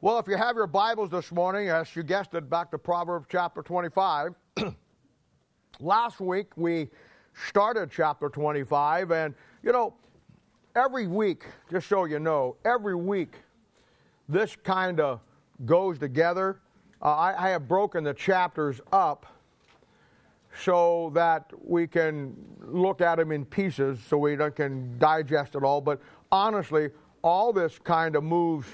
Well, if you have your Bibles this morning, as you guessed it, back to Proverbs chapter 25. Last week we started chapter 25, and you know, every week, just so you know, every week this kind of goes together. Uh, I, I have broken the chapters up so that we can look at them in pieces so we can digest it all. But honestly, all this kind of moves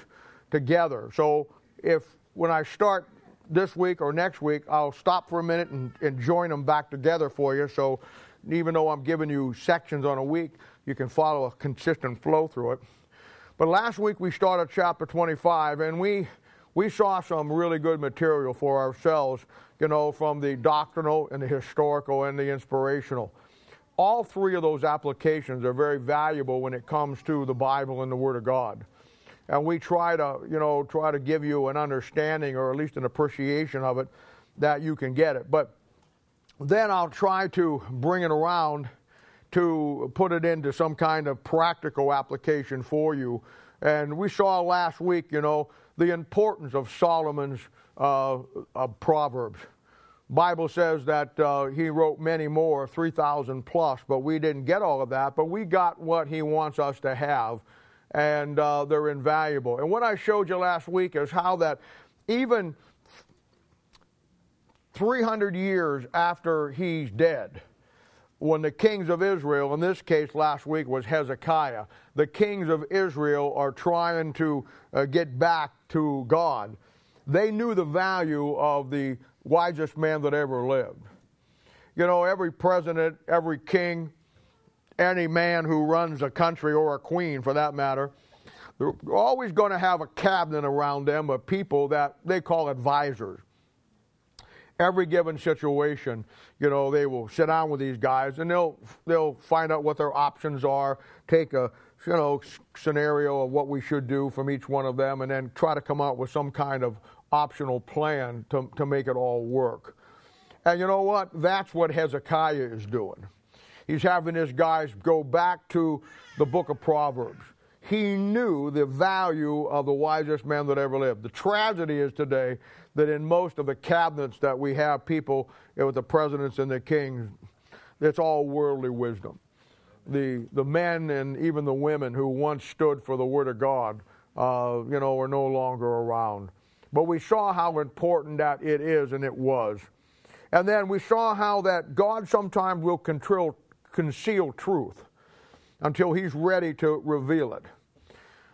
together. So if when I start this week or next week, I'll stop for a minute and, and join them back together for you. So even though I'm giving you sections on a week, you can follow a consistent flow through it. But last week we started chapter 25, and we we saw some really good material for ourselves, you know, from the doctrinal and the historical and the inspirational. All three of those applications are very valuable when it comes to the Bible and the Word of God and we try to, you know, try to give you an understanding or at least an appreciation of it that you can get it. But then I'll try to bring it around to put it into some kind of practical application for you. And we saw last week, you know, the importance of Solomon's uh, uh, Proverbs. Bible says that uh, he wrote many more, 3,000 plus, but we didn't get all of that. But we got what he wants us to have and uh, they're invaluable. And what I showed you last week is how that even 300 years after he's dead, when the kings of Israel, in this case last week was Hezekiah, the kings of Israel are trying to uh, get back to God. They knew the value of the wisest man that ever lived. You know, every president, every king, any man who runs a country or a queen for that matter, they're always going to have a cabinet around them of people that they call advisors. Every given situation, you know, they will sit down with these guys and they'll they'll find out what their options are, take a you know scenario of what we should do from each one of them, and then try to come out with some kind of optional plan to, to make it all work. And you know what? That's what Hezekiah is doing he's having his guys go back to the book of Proverbs. He knew the value of the wisest man that ever lived. The tragedy is today that in most of the cabinets that we have people with the presidents and the kings, it's all worldly wisdom. The, the men and even the women who once stood for the Word of God, uh, you know, are no longer around. But we saw how important that it is, and it was. And then we saw how that God sometimes will control, conceal truth until he's ready to reveal it.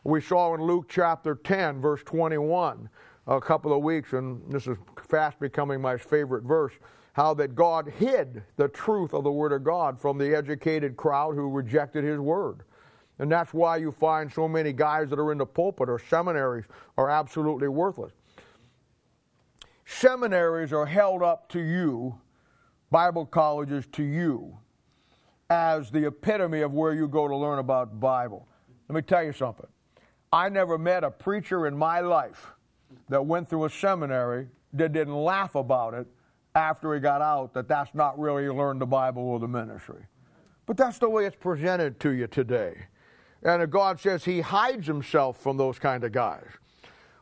We saw in Luke chapter 10, verse 21, a couple of weeks, and this is fast becoming my favorite verse, how that God hid the truth of the Word of God from the educated crowd who rejected His Word. And that's why you find so many guys that are in the pulpit or seminaries are absolutely worthless. Seminaries are held up to you, Bible colleges to you, as the epitome of where you go to learn about Bible. Let me tell you something. I never met a preacher in my life that went through a seminary that didn't laugh about it after he got out that that's not really learn the Bible or the ministry. But that's the way it's presented to you today. And God says he hides himself from those kind of guys.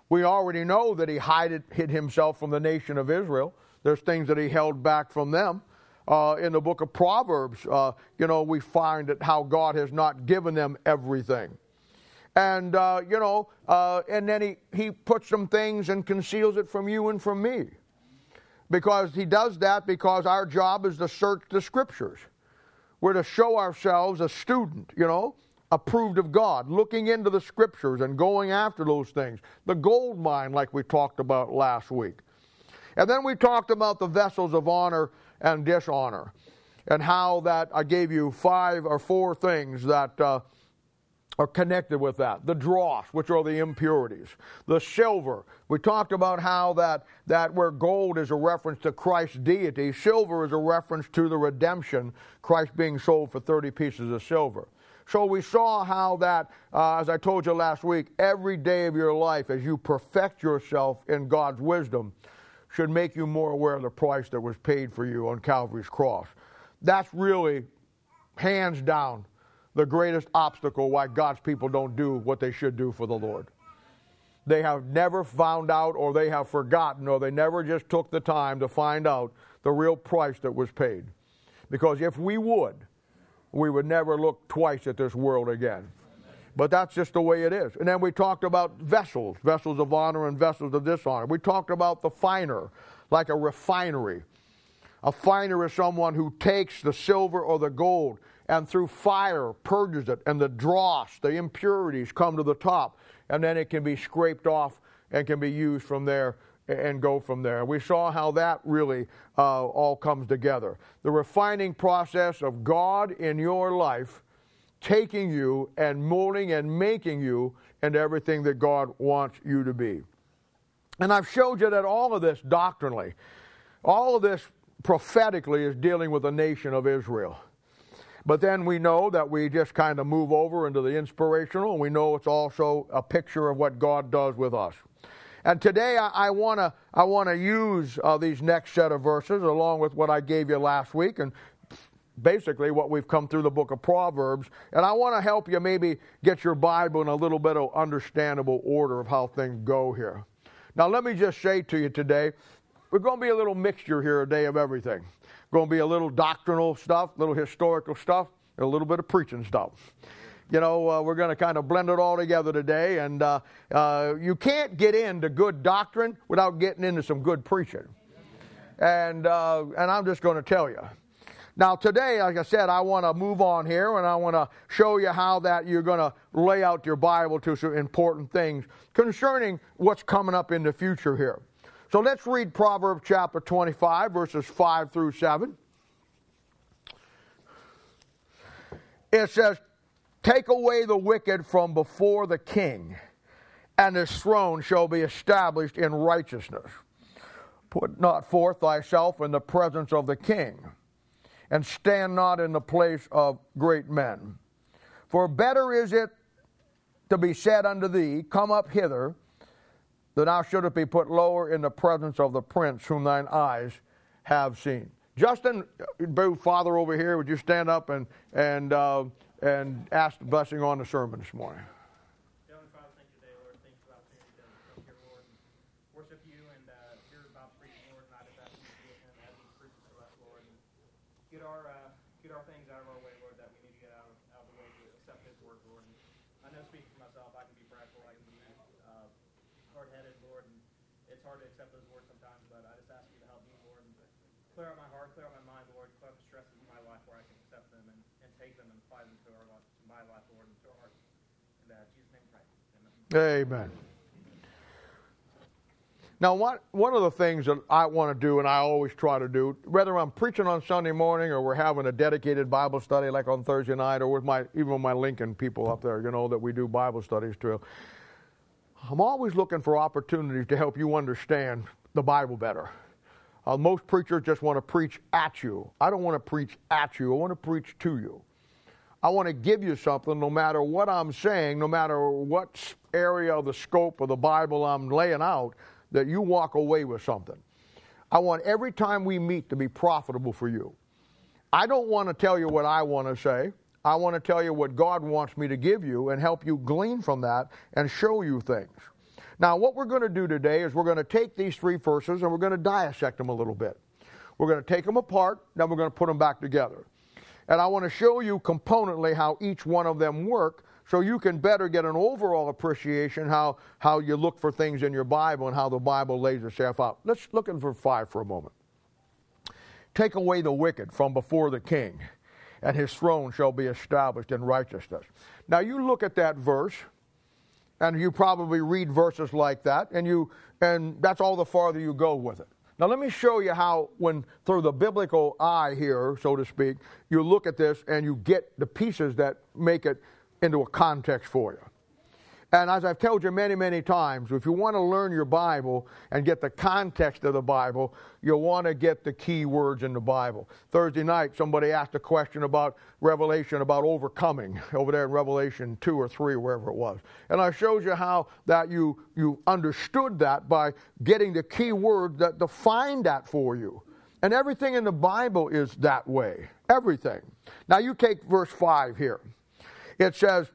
We already know that he hid, hid himself from the nation of Israel. There's things that he held back from them uh, in the book of Proverbs, uh, you know, we find that how God has not given them everything. And, uh, you know, uh, and then he, he puts some things and conceals it from you and from me. Because he does that because our job is to search the scriptures. We're to show ourselves a student, you know, approved of God, looking into the scriptures and going after those things. The gold mine, like we talked about last week. And then we talked about the vessels of honor and dishonor. And how that I gave you five or four things that uh, are connected with that. The dross, which are the impurities. The silver. We talked about how that, that where gold is a reference to Christ's deity, silver is a reference to the redemption, Christ being sold for 30 pieces of silver. So we saw how that, uh, as I told you last week, every day of your life, as you perfect yourself in God's wisdom, should make you more aware of the price that was paid for you on Calvary's cross. That's really, hands down, the greatest obstacle why God's people don't do what they should do for the Lord. they have never found out or they have forgotten or they never just took the time to find out the real price that was paid. Because if we would, we would never look twice at this world again. But that's just the way it is. And then we talked about vessels, vessels of honor and vessels of dishonor. We talked about the finer, like a refinery. A finer is someone who takes the silver or the gold and through fire purges it, and the dross, the impurities come to the top, and then it can be scraped off and can be used from there and go from there. We saw how that really uh, all comes together. The refining process of God in your life taking you and molding and making you into everything that God wants you to be. And I've showed you that all of this doctrinally, all of this prophetically is dealing with the nation of Israel. But then we know that we just kind of move over into the inspirational, and we know it's also a picture of what God does with us. And today I want to I want to use uh, these next set of verses along with what I gave you last week, and basically what we've come through the book of Proverbs. And I want to help you maybe get your Bible in a little bit of understandable order of how things go here. Now, let me just say to you today, we're going to be a little mixture here, a day of everything. Going to be a little doctrinal stuff, a little historical stuff, and a little bit of preaching stuff. You know, uh, we're going to kind of blend it all together today, and uh, uh, you can't get into good doctrine without getting into some good preaching. And uh, and I'm just going to tell you, now, today, like I said, I want to move on here and I want to show you how that you're going to lay out your Bible to some important things concerning what's coming up in the future here. So let's read Proverbs chapter 25, verses 5 through 7. It says, Take away the wicked from before the king, and his throne shall be established in righteousness. Put not forth thyself in the presence of the king and stand not in the place of great men. For better is it to be said unto thee, Come up hither, than thou shouldst be put lower in the presence of the prince whom thine eyes have seen. Justin, Boo, father over here, would you stand up and and uh, and ask the blessing on the sermon this morning? clear out my heart, clear out my mind, Lord, clear out the stresses of my life where I can accept them and, and take them and apply them to our life, to my life, Lord, and to our heart. In uh, Jesus' name, pray. Amen. Now, what, one of the things that I want to do, and I always try to do, whether I'm preaching on Sunday morning or we're having a dedicated Bible study like on Thursday night, or with my even with my Lincoln people up there, you know, that we do Bible studies to, I'm always looking for opportunities to help you understand the Bible better. Uh, most preachers just want to preach at you. I don't want to preach at you, I want to preach to you. I want to give you something no matter what I'm saying, no matter what area of the scope of the Bible I'm laying out, that you walk away with something. I want every time we meet to be profitable for you. I don't want to tell you what I want to say. I want to tell you what God wants me to give you and help you glean from that and show you things. Now, what we're going to do today is we're going to take these three verses and we're going to dissect them a little bit. We're going to take them apart, then we're going to put them back together. And I want to show you componently how each one of them work so you can better get an overall appreciation how, how you look for things in your Bible and how the Bible lays itself out. Let's look in for five for a moment. Take away the wicked from before the king, and his throne shall be established in righteousness. Now you look at that verse, and you probably read verses like that, and you and that's all the farther you go with it. Now let me show you how when through the biblical eye here, so to speak, you look at this and you get the pieces that make it into a context for you. And as I've told you many, many times, if you want to learn your Bible and get the context of the Bible, you'll want to get the key words in the Bible. Thursday night, somebody asked a question about Revelation, about overcoming, over there in Revelation 2 or 3, wherever it was. And I showed you how that you, you understood that by getting the key words that define that for you. And everything in the Bible is that way. Everything. Now you take verse 5 here. It says,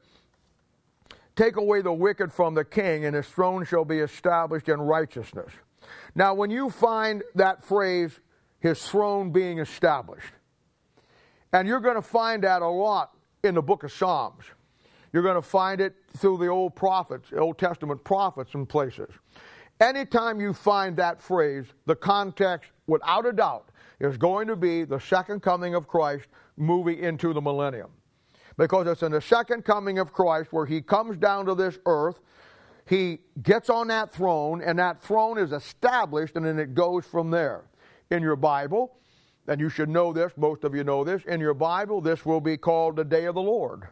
take away the wicked from the king, and his throne shall be established in righteousness. Now, when you find that phrase, his throne being established, and you're going to find that a lot in the book of Psalms. You're going to find it through the old prophets, Old Testament prophets and places. Anytime you find that phrase, the context, without a doubt, is going to be the second coming of Christ moving into the millennium. Because it's in the second coming of Christ where he comes down to this earth, he gets on that throne, and that throne is established, and then it goes from there. In your Bible, and you should know this, most of you know this, in your Bible, this will be called the day of the Lord.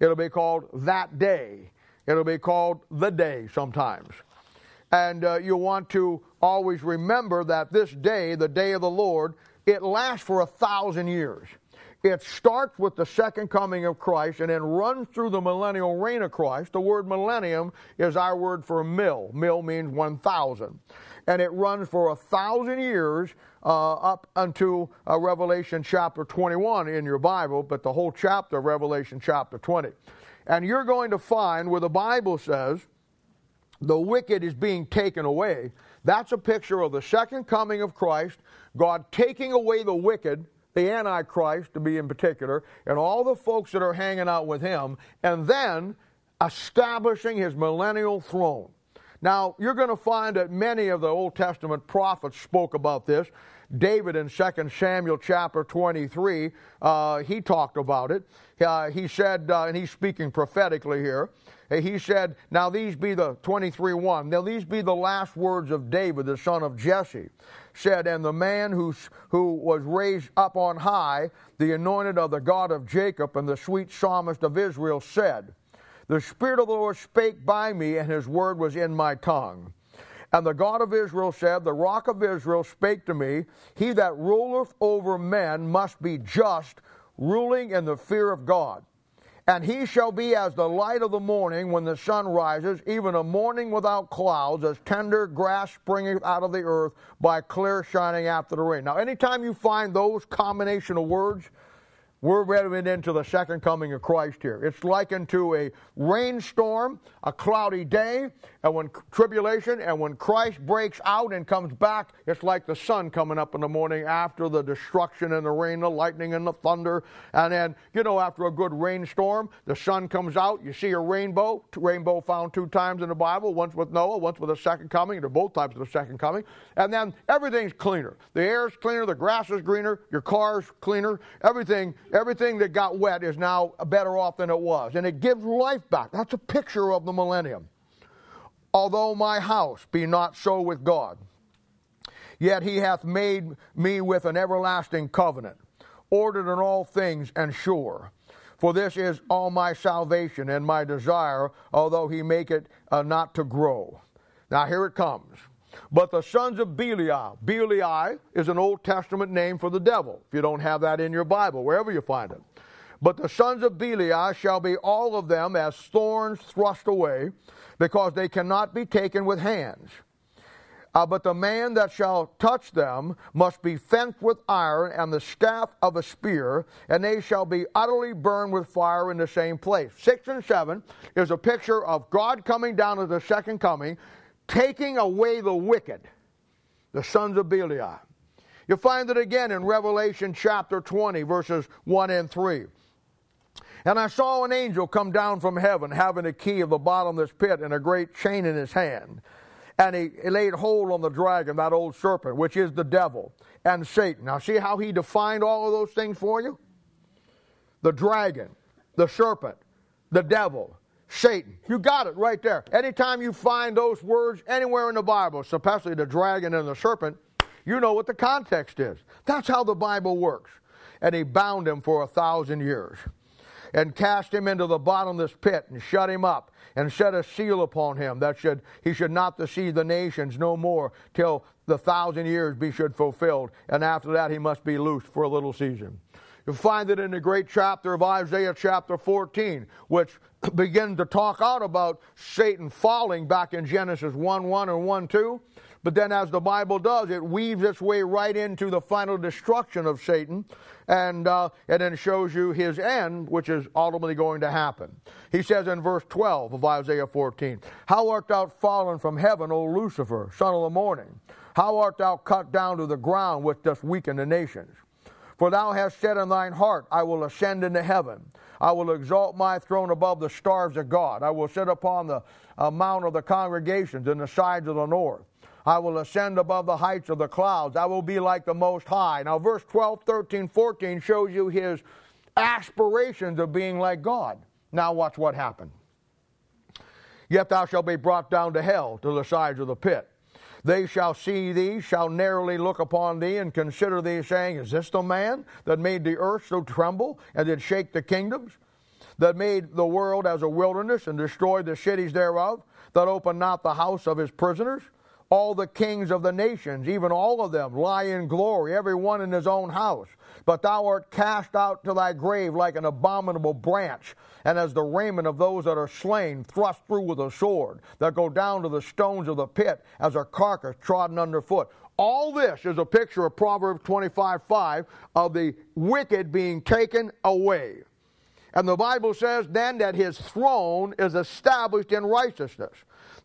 It'll be called that day. It'll be called the day sometimes. And uh, you want to always remember that this day, the day of the Lord, it lasts for a thousand years. It starts with the second coming of Christ and then runs through the millennial reign of Christ. The word millennium is our word for mill. Mill means 1,000. And it runs for a thousand years uh, up until uh, Revelation chapter 21 in your Bible, but the whole chapter Revelation chapter 20. And you're going to find where the Bible says the wicked is being taken away. That's a picture of the second coming of Christ, God taking away the wicked, the Antichrist to be in particular, and all the folks that are hanging out with him, and then establishing his millennial throne. Now, you're going to find that many of the Old Testament prophets spoke about this. David in 2 Samuel chapter 23, uh, he talked about it. Uh, he said, uh, and he's speaking prophetically here, he said, Now these be the 23 1. Now these be the last words of David, the son of Jesse. Said, And the man who, who was raised up on high, the anointed of the God of Jacob, and the sweet psalmist of Israel, said, The Spirit of the Lord spake by me, and his word was in my tongue. And the God of Israel said, The rock of Israel spake to me, He that ruleth over men must be just, ruling in the fear of God. And he shall be as the light of the morning when the sun rises, even a morning without clouds, as tender grass springing out of the earth by clear shining after the rain. Now, anytime you find those combination of words, we're moving into the second coming of Christ here. It's likened to a rainstorm, a cloudy day, and when tribulation, and when Christ breaks out and comes back, it's like the sun coming up in the morning after the destruction and the rain, the lightning and the thunder. And then, you know, after a good rainstorm, the sun comes out, you see a rainbow. Rainbow found two times in the Bible, once with Noah, once with the second coming. They're both types of the second coming. And then everything's cleaner. The air's cleaner, the grass is greener, your car's cleaner, everything everything that got wet is now better off than it was. And it gives life back. That's a picture of the millennium. Although my house be not so with God, yet he hath made me with an everlasting covenant, ordered in all things and sure. For this is all my salvation and my desire, although he make it uh, not to grow. Now here it comes. But the sons of Belial, Belial is an Old Testament name for the devil, if you don't have that in your Bible, wherever you find it. But the sons of Belial shall be all of them as thorns thrust away, because they cannot be taken with hands. Uh, but the man that shall touch them must be fenced with iron and the staff of a spear, and they shall be utterly burned with fire in the same place. Six and seven is a picture of God coming down at the second coming, taking away the wicked, the sons of Belial. You'll find it again in Revelation chapter 20, verses 1 and 3. And I saw an angel come down from heaven, having a key of the bottomless pit and a great chain in his hand. And he, he laid hold on the dragon, that old serpent, which is the devil, and Satan. Now, see how he defined all of those things for you? The dragon, the serpent, the devil, Satan. You got it right there. Anytime you find those words anywhere in the Bible, especially the dragon and the serpent, you know what the context is. That's how the Bible works. And he bound him for a thousand years and cast him into the bottomless pit and shut him up and set a seal upon him that should he should not deceive the nations no more till the thousand years be should fulfilled and after that he must be loosed for a little season you find it in the great chapter of Isaiah chapter 14 which begin to talk out about Satan falling back in Genesis 1 1 and 1 2. But then, as the Bible does, it weaves its way right into the final destruction of Satan, and, uh, and then shows you his end, which is ultimately going to happen. He says in verse 12 of Isaiah 14, How art thou fallen from heaven, O Lucifer, son of the morning? How art thou cut down to the ground, which dost weaken the nations? For thou hast said in thine heart, I will ascend into heaven. I will exalt my throne above the stars of God. I will sit upon the uh, mount of the congregations in the sides of the north. I will ascend above the heights of the clouds. I will be like the Most High. Now, verse 12, 13, 14 shows you his aspirations of being like God. Now, watch what happened. Yet thou shalt be brought down to hell, to the sides of the pit. They shall see thee, shall narrowly look upon thee, and consider thee, saying, Is this the man that made the earth so tremble, and did shake the kingdoms? That made the world as a wilderness, and destroyed the cities thereof? That opened not the house of his prisoners? all the kings of the nations, even all of them, lie in glory, every one in his own house. But thou art cast out to thy grave like an abominable branch, and as the raiment of those that are slain, thrust through with a sword, that go down to the stones of the pit, as a carcass trodden underfoot. All this is a picture of Proverbs 25 5 of the wicked being taken away. And the Bible says then that his throne is established in righteousness.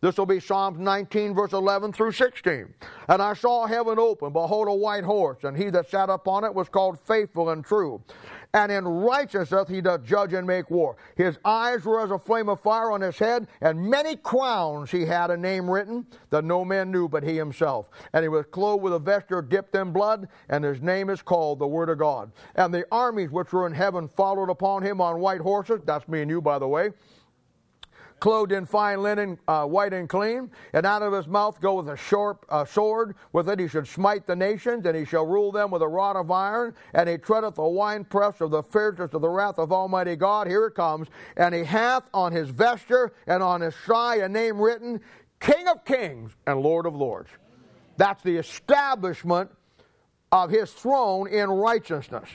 This will be Psalms 19, verse 11 through 16. And I saw heaven open, behold, a white horse, and he that sat upon it was called faithful and true. And in righteousness he doth judge and make war. His eyes were as a flame of fire on his head, and many crowns he had a name written that no man knew but he himself. And he was clothed with a vesture dipped in blood, and his name is called the Word of God. And the armies which were in heaven followed upon him on white horses. That's me and you, by the way clothed in fine linen, uh, white and clean, and out of his mouth goeth a sharp uh, sword. With it he should smite the nations, and he shall rule them with a rod of iron, and he treadeth the winepress of the fierceness of the wrath of Almighty God. Here it comes. And he hath on his vesture and on his thigh a name written, King of Kings and Lord of Lords. That's the establishment of his throne in righteousness.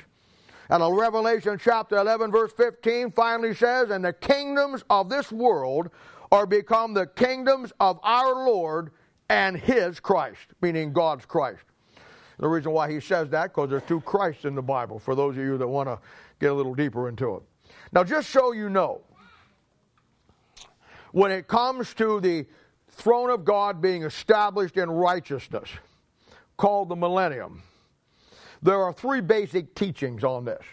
And Revelation chapter 11, verse 15 finally says, And the kingdoms of this world are become the kingdoms of our Lord and his Christ, meaning God's Christ. The reason why he says that, because there's two Christs in the Bible, for those of you that want to get a little deeper into it. Now, just so you know, when it comes to the throne of God being established in righteousness, called the millennium, there are three basic teachings on this.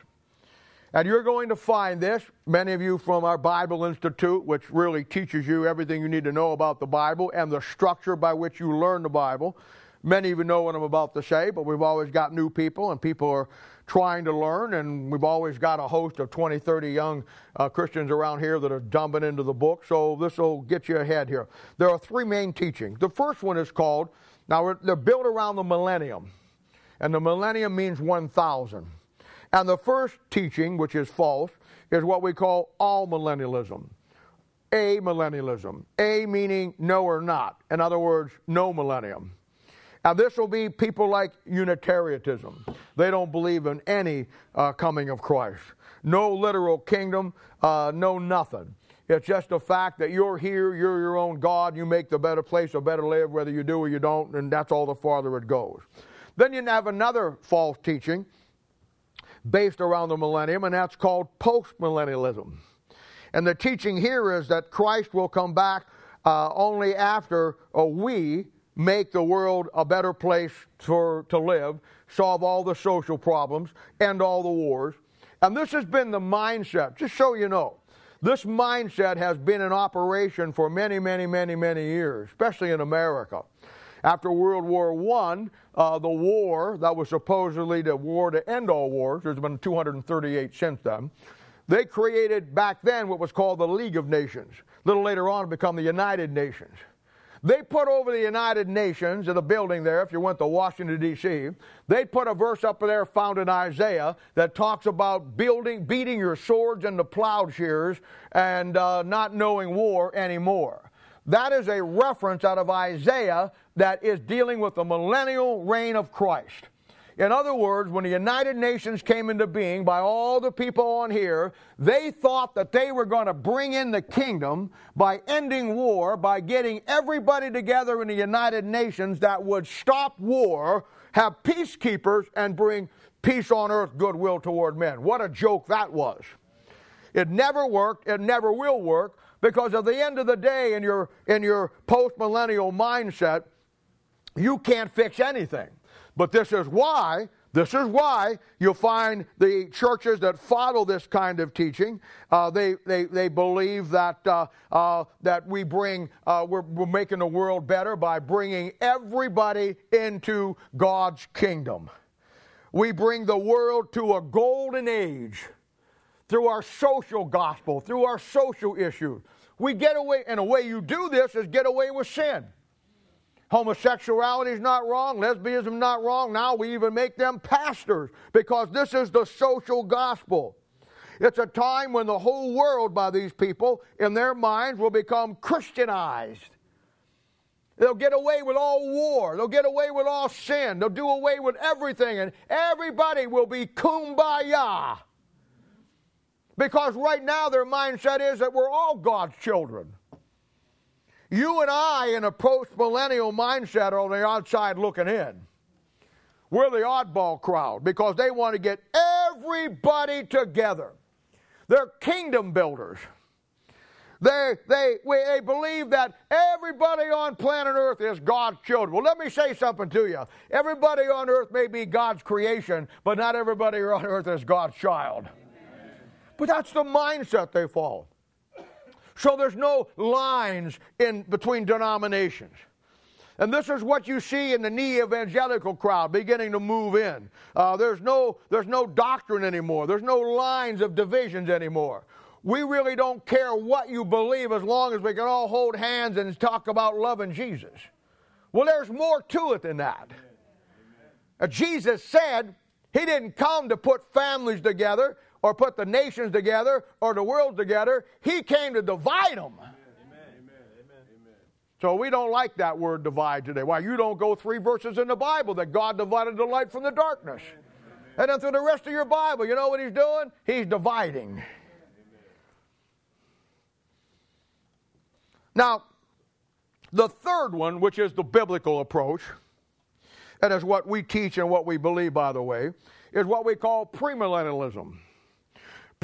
And you're going to find this, many of you from our Bible Institute, which really teaches you everything you need to know about the Bible and the structure by which you learn the Bible. Many of you know what I'm about to say, but we've always got new people, and people are trying to learn, and we've always got a host of 20, 30 young uh, Christians around here that are dumping into the book, so this will get you ahead here. There are three main teachings. The first one is called, now they're built around the millennium and the millennium means 1,000. And the first teaching, which is false, is what we call amillennialism. A millennialism. A meaning no or not. In other words, no millennium. Now, this will be people like Unitarianism. They don't believe in any uh, coming of Christ. No literal kingdom, uh, no nothing. It's just the fact that you're here, you're your own God, you make the better place a better live, whether you do or you don't, and that's all the farther it goes. Then you have another false teaching based around the millennium, and that's called postmillennialism. And the teaching here is that Christ will come back uh, only after uh, we make the world a better place for, to live, solve all the social problems, end all the wars. And this has been the mindset, just so you know. This mindset has been in operation for many, many, many, many years, especially in America. After World War I, uh, the war that was supposedly the war to end all wars, there's been 238 since then, they created back then what was called the League of Nations. A little later on, it become the United Nations. They put over the United Nations in the building there, if you went to Washington, D.C., they put a verse up there found in Isaiah that talks about building, beating your swords into plowshares and uh, not knowing war anymore. That is a reference out of Isaiah that is dealing with the millennial reign of Christ. In other words, when the United Nations came into being by all the people on here, they thought that they were going to bring in the kingdom by ending war, by getting everybody together in the United Nations that would stop war, have peacekeepers, and bring peace on earth, goodwill toward men. What a joke that was. It never worked, it never will work, because at the end of the day, in your, in your post millennial mindset, you can't fix anything. But this is why, this is why you'll find the churches that follow this kind of teaching, uh, they, they, they believe that, uh, uh, that we bring, uh, we're, we're making the world better by bringing everybody into God's kingdom. We bring the world to a golden age through our social gospel, through our social issues. We get away, and the way you do this is get away with sin. Homosexuality is not wrong, lesbianism not wrong. Now we even make them pastors because this is the social gospel. It's a time when the whole world, by these people, in their minds, will become Christianized. They'll get away with all war. They'll get away with all sin. They'll do away with everything, and everybody will be kumbaya. Because right now their mindset is that we're all God's children. You and I, in a post millennial mindset, are on the outside looking in. We're the oddball crowd because they want to get everybody together. They're kingdom builders. They, they, they believe that everybody on planet Earth is God's children. Well, let me say something to you. Everybody on Earth may be God's creation, but not everybody on Earth is God's child. Amen. But that's the mindset they follow. So there's no lines in between denominations. And this is what you see in the neo-evangelical crowd beginning to move in. Uh, there's, no, there's no doctrine anymore. There's no lines of divisions anymore. We really don't care what you believe as long as we can all hold hands and talk about loving Jesus. Well, there's more to it than that. Uh, Jesus said he didn't come to put families together or put the nations together or the world together. He came to divide them. So we don't like that word divide today. Why? You don't go three verses in the Bible that God divided the light from the darkness. And then through the rest of your Bible, you know what he's doing? He's dividing. Now, the third one, which is the biblical approach, and is what we teach and what we believe, by the way, is what we call premillennialism.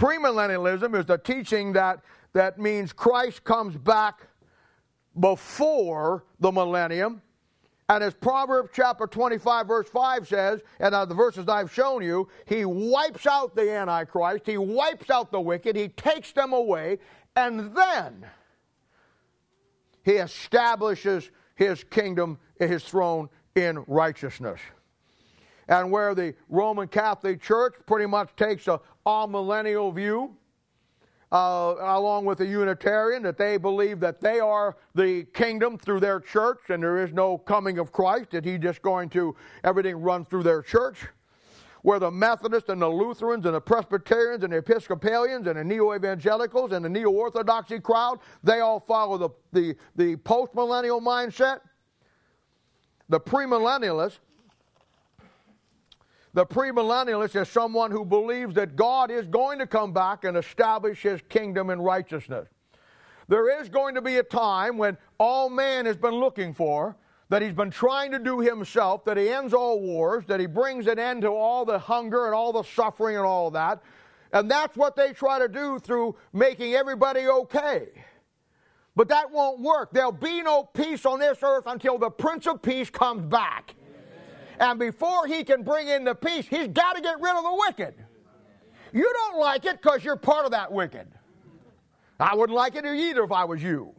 Premillennialism is the teaching that, that means Christ comes back before the millennium. And as Proverbs chapter 25, verse 5 says, and the verses I've shown you, he wipes out the Antichrist, he wipes out the wicked, he takes them away, and then he establishes his kingdom, his throne in righteousness and where the Roman Catholic Church pretty much takes a amillennial view, uh, along with the Unitarian, that they believe that they are the kingdom through their church and there is no coming of Christ, that He's just going to, everything run through their church. Where the Methodists and the Lutherans and the Presbyterians and the Episcopalians and the Neo Evangelicals and the Neo Orthodoxy crowd, they all follow the, the, the post millennial mindset. The premillennialists the premillennialist is someone who believes that God is going to come back and establish his kingdom in righteousness. There is going to be a time when all man has been looking for, that he's been trying to do himself, that he ends all wars, that he brings an end to all the hunger and all the suffering and all that. And that's what they try to do through making everybody okay. But that won't work. There'll be no peace on this earth until the Prince of Peace comes back. And before he can bring in the peace, he's got to get rid of the wicked. You don't like it because you're part of that wicked. I wouldn't like it either if I was you.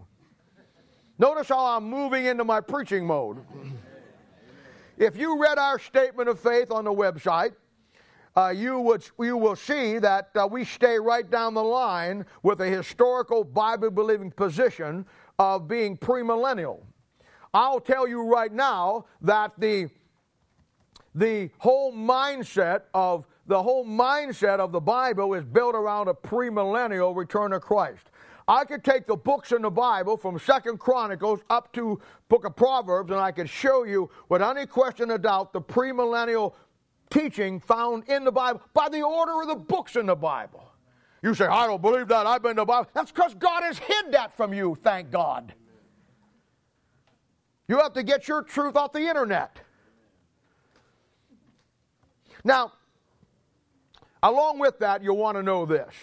Notice how I'm moving into my preaching mode. If you read our statement of faith on the website, uh, you, would, you will see that uh, we stay right down the line with a historical Bible believing position of being premillennial. I'll tell you right now that the the whole mindset of the whole mindset of the Bible is built around a premillennial return of Christ. I could take the books in the Bible from Second Chronicles up to Book of Proverbs, and I could show you, without any question of doubt, the premillennial teaching found in the Bible by the order of the books in the Bible. You say, I don't believe that. I've been to the Bible. That's because God has hid that from you, thank God. You have to get your truth off the internet. Now, along with that, you'll want to know this.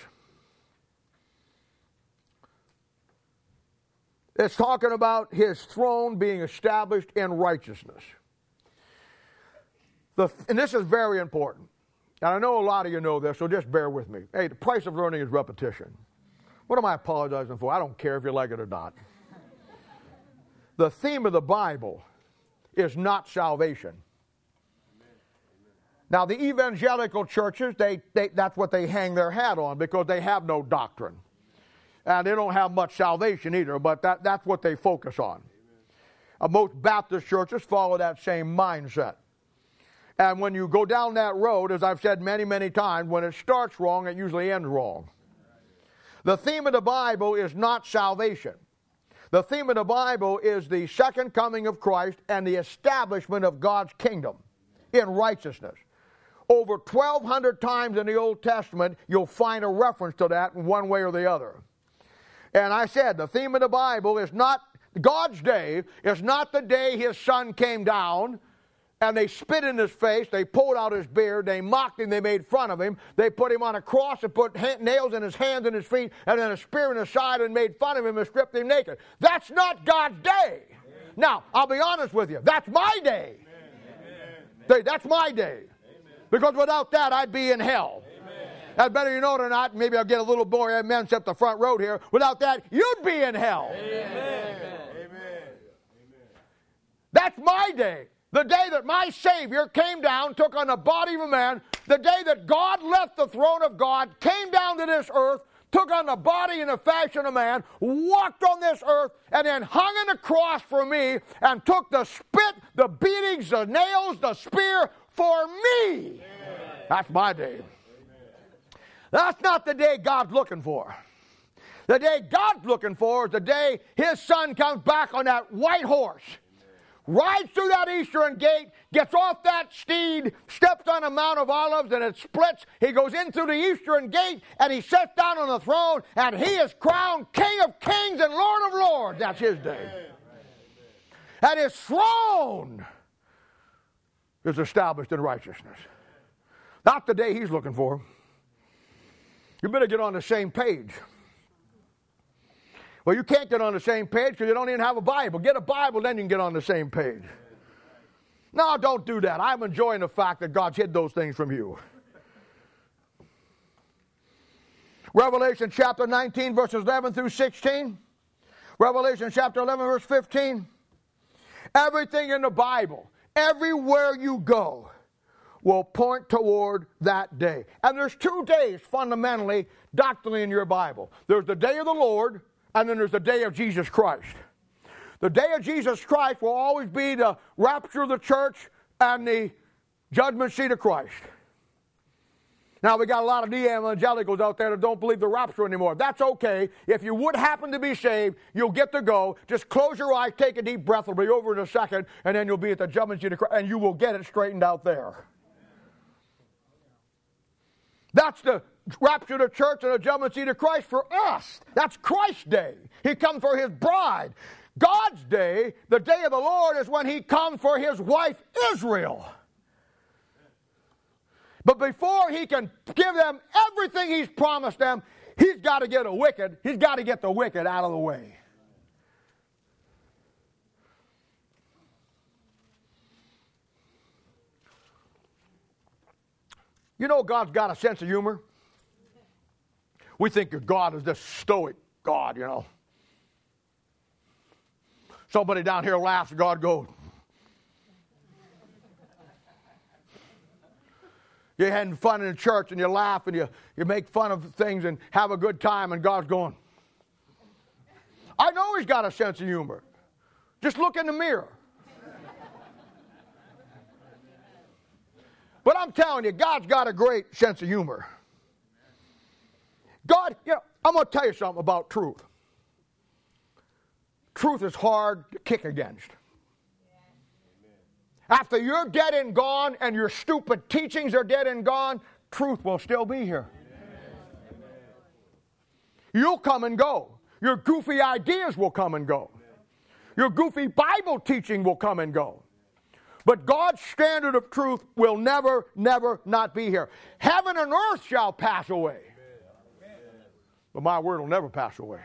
It's talking about his throne being established in righteousness. The, and this is very important. And I know a lot of you know this, so just bear with me. Hey, the price of learning is repetition. What am I apologizing for? I don't care if you like it or not. the theme of the Bible is not salvation. Now, the evangelical churches, they, they, that's what they hang their hat on because they have no doctrine. And they don't have much salvation either, but that, that's what they focus on. Uh, most Baptist churches follow that same mindset. And when you go down that road, as I've said many, many times, when it starts wrong, it usually ends wrong. The theme of the Bible is not salvation. The theme of the Bible is the second coming of Christ and the establishment of God's kingdom in righteousness. Over 1,200 times in the Old Testament, you'll find a reference to that in one way or the other. And I said, the theme of the Bible is not God's day, is not the day his son came down and they spit in his face, they pulled out his beard, they mocked him, they made fun of him, they put him on a cross and put ha- nails in his hands and his feet, and then a spear in his side and made fun of him and stripped him naked. That's not God's day. Amen. Now, I'll be honest with you, that's my day. Amen. That's my day. Because without that, I'd be in hell. That better you know it or not. Maybe I'll get a little more amen up the front road here. Without that, you'd be in hell. Amen. That's my day. The day that my Savior came down, took on the body of a man, the day that God left the throne of God, came down to this earth, took on the body and the fashion of man, walked on this earth, and then hung on the cross for me and took the spit, the beatings, the nails, the spear for me. That's my day. That's not the day God's looking for. The day God's looking for is the day His Son comes back on that white horse, rides through that eastern gate, gets off that steed, steps on a Mount of Olives, and it splits. He goes in through the eastern gate, and he sits down on the throne, and he is crowned King of Kings and Lord of Lords. That's His day. And His throne is established in righteousness. Not the day He's looking for. You better get on the same page. Well, you can't get on the same page because you don't even have a Bible. Get a Bible, then you can get on the same page. No, don't do that. I'm enjoying the fact that God's hid those things from you. Revelation chapter 19, verses 11 through 16. Revelation chapter 11, verse 15. Everything in the Bible, everywhere you go, will point toward that day. And there's two days fundamentally, doctrinally in your Bible. There's the day of the Lord, and then there's the day of Jesus Christ. The day of Jesus Christ will always be the rapture of the church and the judgment seat of Christ. Now, we got a lot of evangelicals out there that don't believe the rapture anymore. That's okay. If you would happen to be saved, you'll get to go. Just close your eyes, take a deep breath. It'll be over in a second, and then you'll be at the judgment seat of Christ, and you will get it straightened out there. That's the rapture of the church and the judgment seat of Christ for us. That's Christ's day. He comes for his bride. God's day, the day of the Lord, is when he comes for his wife Israel. But before he can give them everything he's promised them, he's got to get a wicked, he's got to get the wicked out of the way. You know, God's got a sense of humor. We think of God as this stoic God, you know. Somebody down here laughs, God goes. You're having fun in church and you laugh and you, you make fun of things and have a good time, and God's going. I know He's got a sense of humor. Just look in the mirror. But I'm telling you, God's got a great sense of humor. God, you know, I'm going to tell you something about truth. Truth is hard to kick against. After you're dead and gone and your stupid teachings are dead and gone, truth will still be here. You'll come and go. Your goofy ideas will come and go. Your goofy Bible teaching will come and go. But God's standard of truth will never, never not be here. Heaven and earth shall pass away. But my word will never pass away.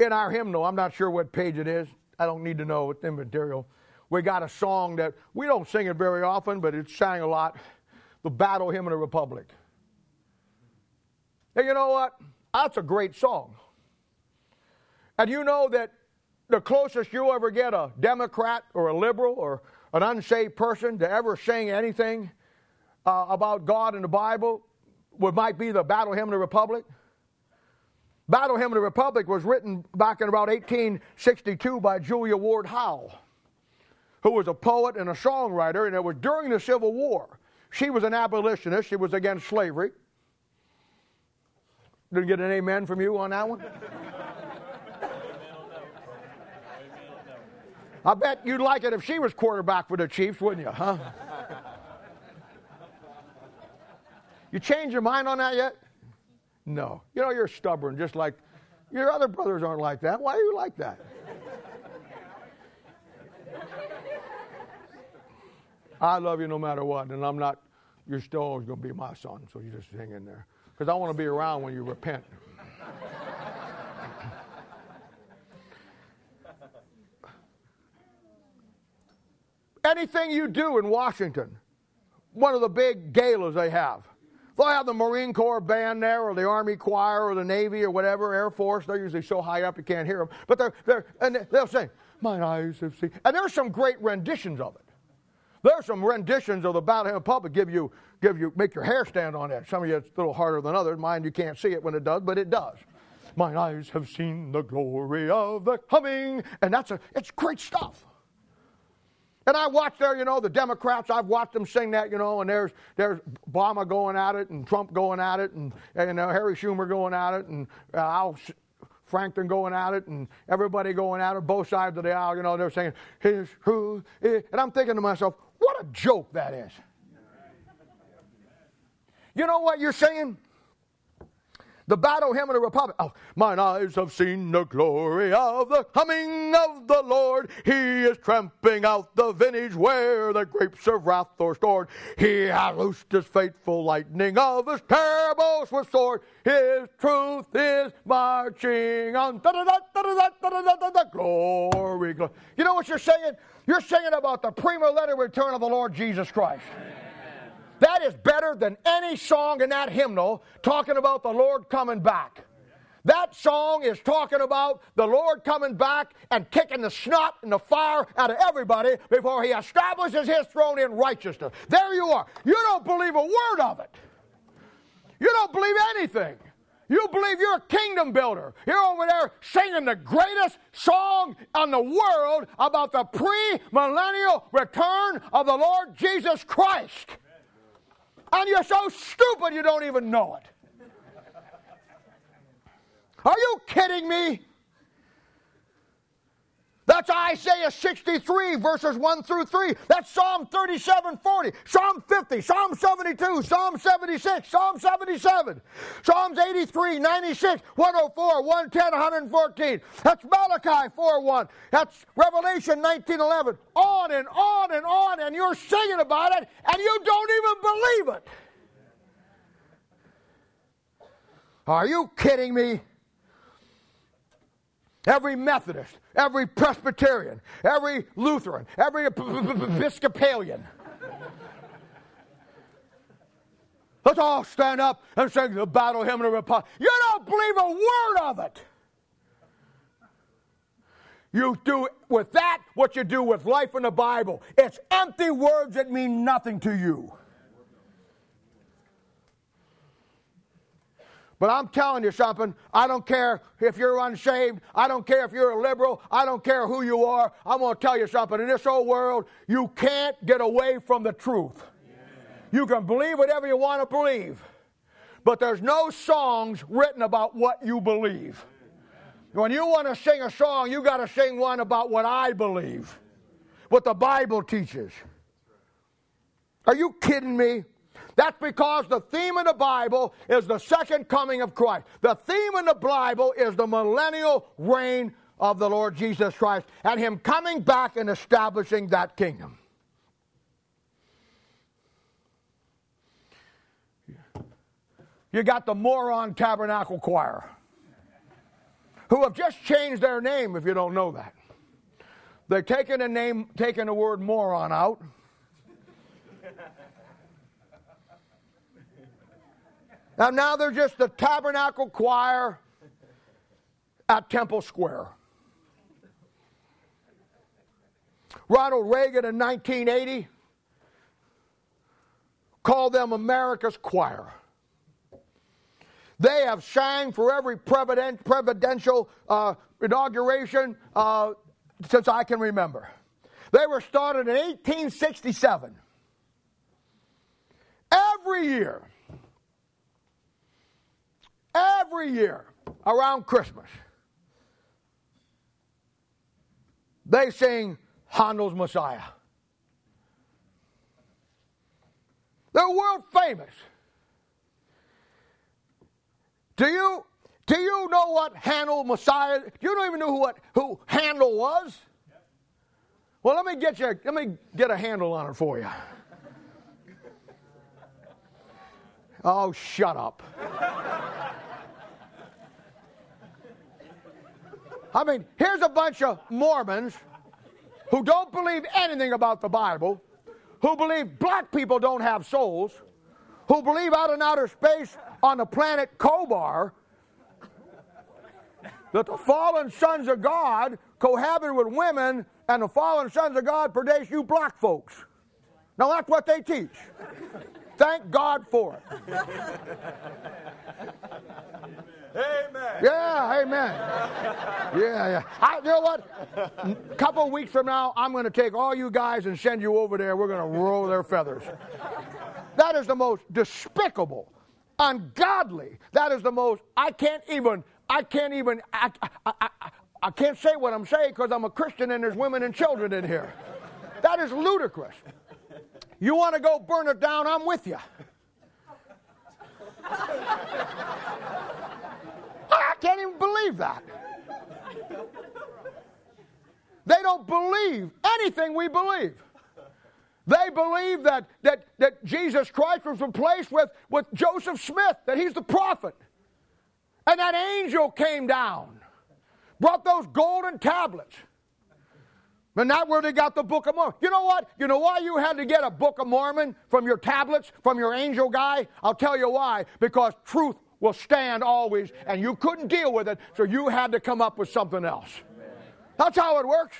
In our hymnal, I'm not sure what page it is. I don't need to know. It's material. We got a song that we don't sing it very often, but it's sang a lot. The Battle Hymn of the Republic. And you know what? That's a great song. And you know that the closest you'll ever get a Democrat or a liberal or an unsaved person to ever sing anything uh, about God in the Bible would might be the Battle Hymn of the Republic. Battle Hymn of the Republic was written back in about 1862 by Julia Ward Howe, who was a poet and a songwriter, and it was during the Civil War. She was an abolitionist, she was against slavery. Didn't get an amen from you on that one? I bet you'd like it if she was quarterback for the Chiefs, wouldn't you, huh? You change your mind on that yet? No. You know, you're stubborn, just like your other brothers aren't like that. Why are you like that? I love you no matter what, and I'm not, you're still always going to be my son, so you just hang in there. Because I want to be around when you repent. Anything you do in Washington, one of the big galas they have, they'll have the Marine Corps band there, or the Army Choir, or the Navy, or whatever, Air Force. They're usually so high up you can't hear them. But they're, they're and they'll sing, "Mine eyes have seen," and there's some great renditions of it. There's some renditions of the Battle Hymn Public give you, give you, make your hair stand on end. Some of you it's a little harder than others. Mine you can't see it when it does, but it does. Mine eyes have seen the glory of the coming, and that's a, it's great stuff. And I watched there, you know, the Democrats, I've watched them sing that, you know, and there's there's Obama going at it and Trump going at it and, and you know, Harry Schumer going at it and uh, Al Franken going at it and everybody going at it, both sides of the aisle, you know, they're saying, his who, and I'm thinking to myself, what a joke that is. You know what you're saying? The battle hymn of the republic. Oh, mine eyes have seen the glory of the coming of the Lord. He is tramping out the vintage where the grapes of wrath are stored. He has loosed his faithful lightning of his terrible swift sword. His truth is marching on. Glory, glory. You know what you're saying? You're singing about the premillennial return of the Lord Jesus Christ. That is better than any song in that hymnal talking about the Lord coming back. That song is talking about the Lord coming back and kicking the snot and the fire out of everybody before he establishes his throne in righteousness. There you are. You don't believe a word of it. You don't believe anything. You believe you're a kingdom builder. You're over there singing the greatest song in the world about the pre millennial return of the Lord Jesus Christ. And you're so stupid you don't even know it. Are you kidding me? That's Isaiah 63, verses 1 through 3. That's Psalm 37, 40, Psalm 50, Psalm 72, Psalm 76, Psalm 77, Psalms 83, 96, 104, 110, 114. That's Malachi 4, 1. That's Revelation 19, 11. On and on and on, and you're singing about it, and you don't even believe it. Are you kidding me? Every Methodist, every Presbyterian, every Lutheran, every Episcopalian. Let's all stand up and sing the battle hymn of the Republic. You don't believe a word of it. You do with that what you do with life in the Bible. It's empty words that mean nothing to you. But I'm telling you something. I don't care if you're unsaved. I don't care if you're a liberal. I don't care who you are. I'm going to tell you something. In this old world, you can't get away from the truth. You can believe whatever you want to believe, but there's no songs written about what you believe. When you want to sing a song, you got to sing one about what I believe, what the Bible teaches. Are you kidding me? That's because the theme of the Bible is the second coming of Christ. The theme in the Bible is the millennial reign of the Lord Jesus Christ and Him coming back and establishing that kingdom. You got the moron tabernacle choir who have just changed their name if you don't know that. They're taking a name, taking the word moron out. And now they're just the tabernacle choir at Temple Square. Ronald Reagan in 1980 called them America's choir. They have sang for every presidential uh, inauguration uh, since I can remember. They were started in 1867. Every year, every year around Christmas, they sing Handel's Messiah. They're world famous. Do you do you know what Handel Messiah? You don't even know who what who Handel was. Well, let me get you. Let me get a handle on it for you. Oh, shut up. I mean, here's a bunch of Mormons who don't believe anything about the Bible, who believe black people don't have souls, who believe out in outer space on the planet Kobar that the fallen sons of God cohabit with women and the fallen sons of God produce you black folks. Now that's what they teach. Thank God for it. Amen. Yeah, amen. Yeah, yeah. I, you know what? A couple weeks from now, I'm going to take all you guys and send you over there. We're going to roll their feathers. That is the most despicable, ungodly. That is the most. I can't even. I can't even. I, I, I, I can't say what I'm saying because I'm a Christian and there's women and children in here. That is ludicrous. You want to go burn it down? I'm with you. I can't even believe that. They don't believe anything we believe. They believe that, that, that Jesus Christ was replaced with, with Joseph Smith, that he's the prophet. And that angel came down, brought those golden tablets. And that's where they got the Book of Mormon. You know what? You know why you had to get a Book of Mormon from your tablets, from your angel guy? I'll tell you why. Because truth will stand always, and you couldn't deal with it, so you had to come up with something else. That's how it works.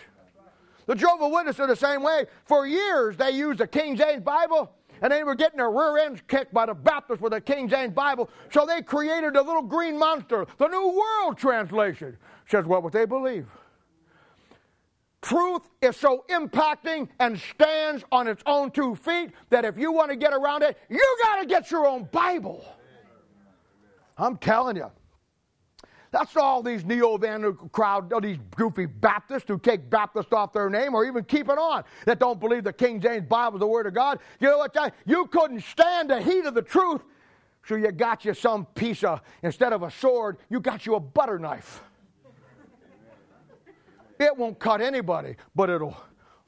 The Jehovah Witnesses are the same way. For years, they used the King James Bible, and they were getting their rear ends kicked by the Baptists with the King James Bible. So they created a little green monster, the New World Translation. Says what would they believe? Truth is so impacting and stands on its own two feet that if you want to get around it, you got to get your own Bible. I'm telling you. That's all these neo-evangelical crowd, all these goofy Baptists who take Baptist off their name or even keep it on that don't believe the King James Bible is the Word of God. You know what? You couldn't stand the heat of the truth, so you got you some piece of, instead of a sword, you got you a butter knife. It won't cut anybody, but it'll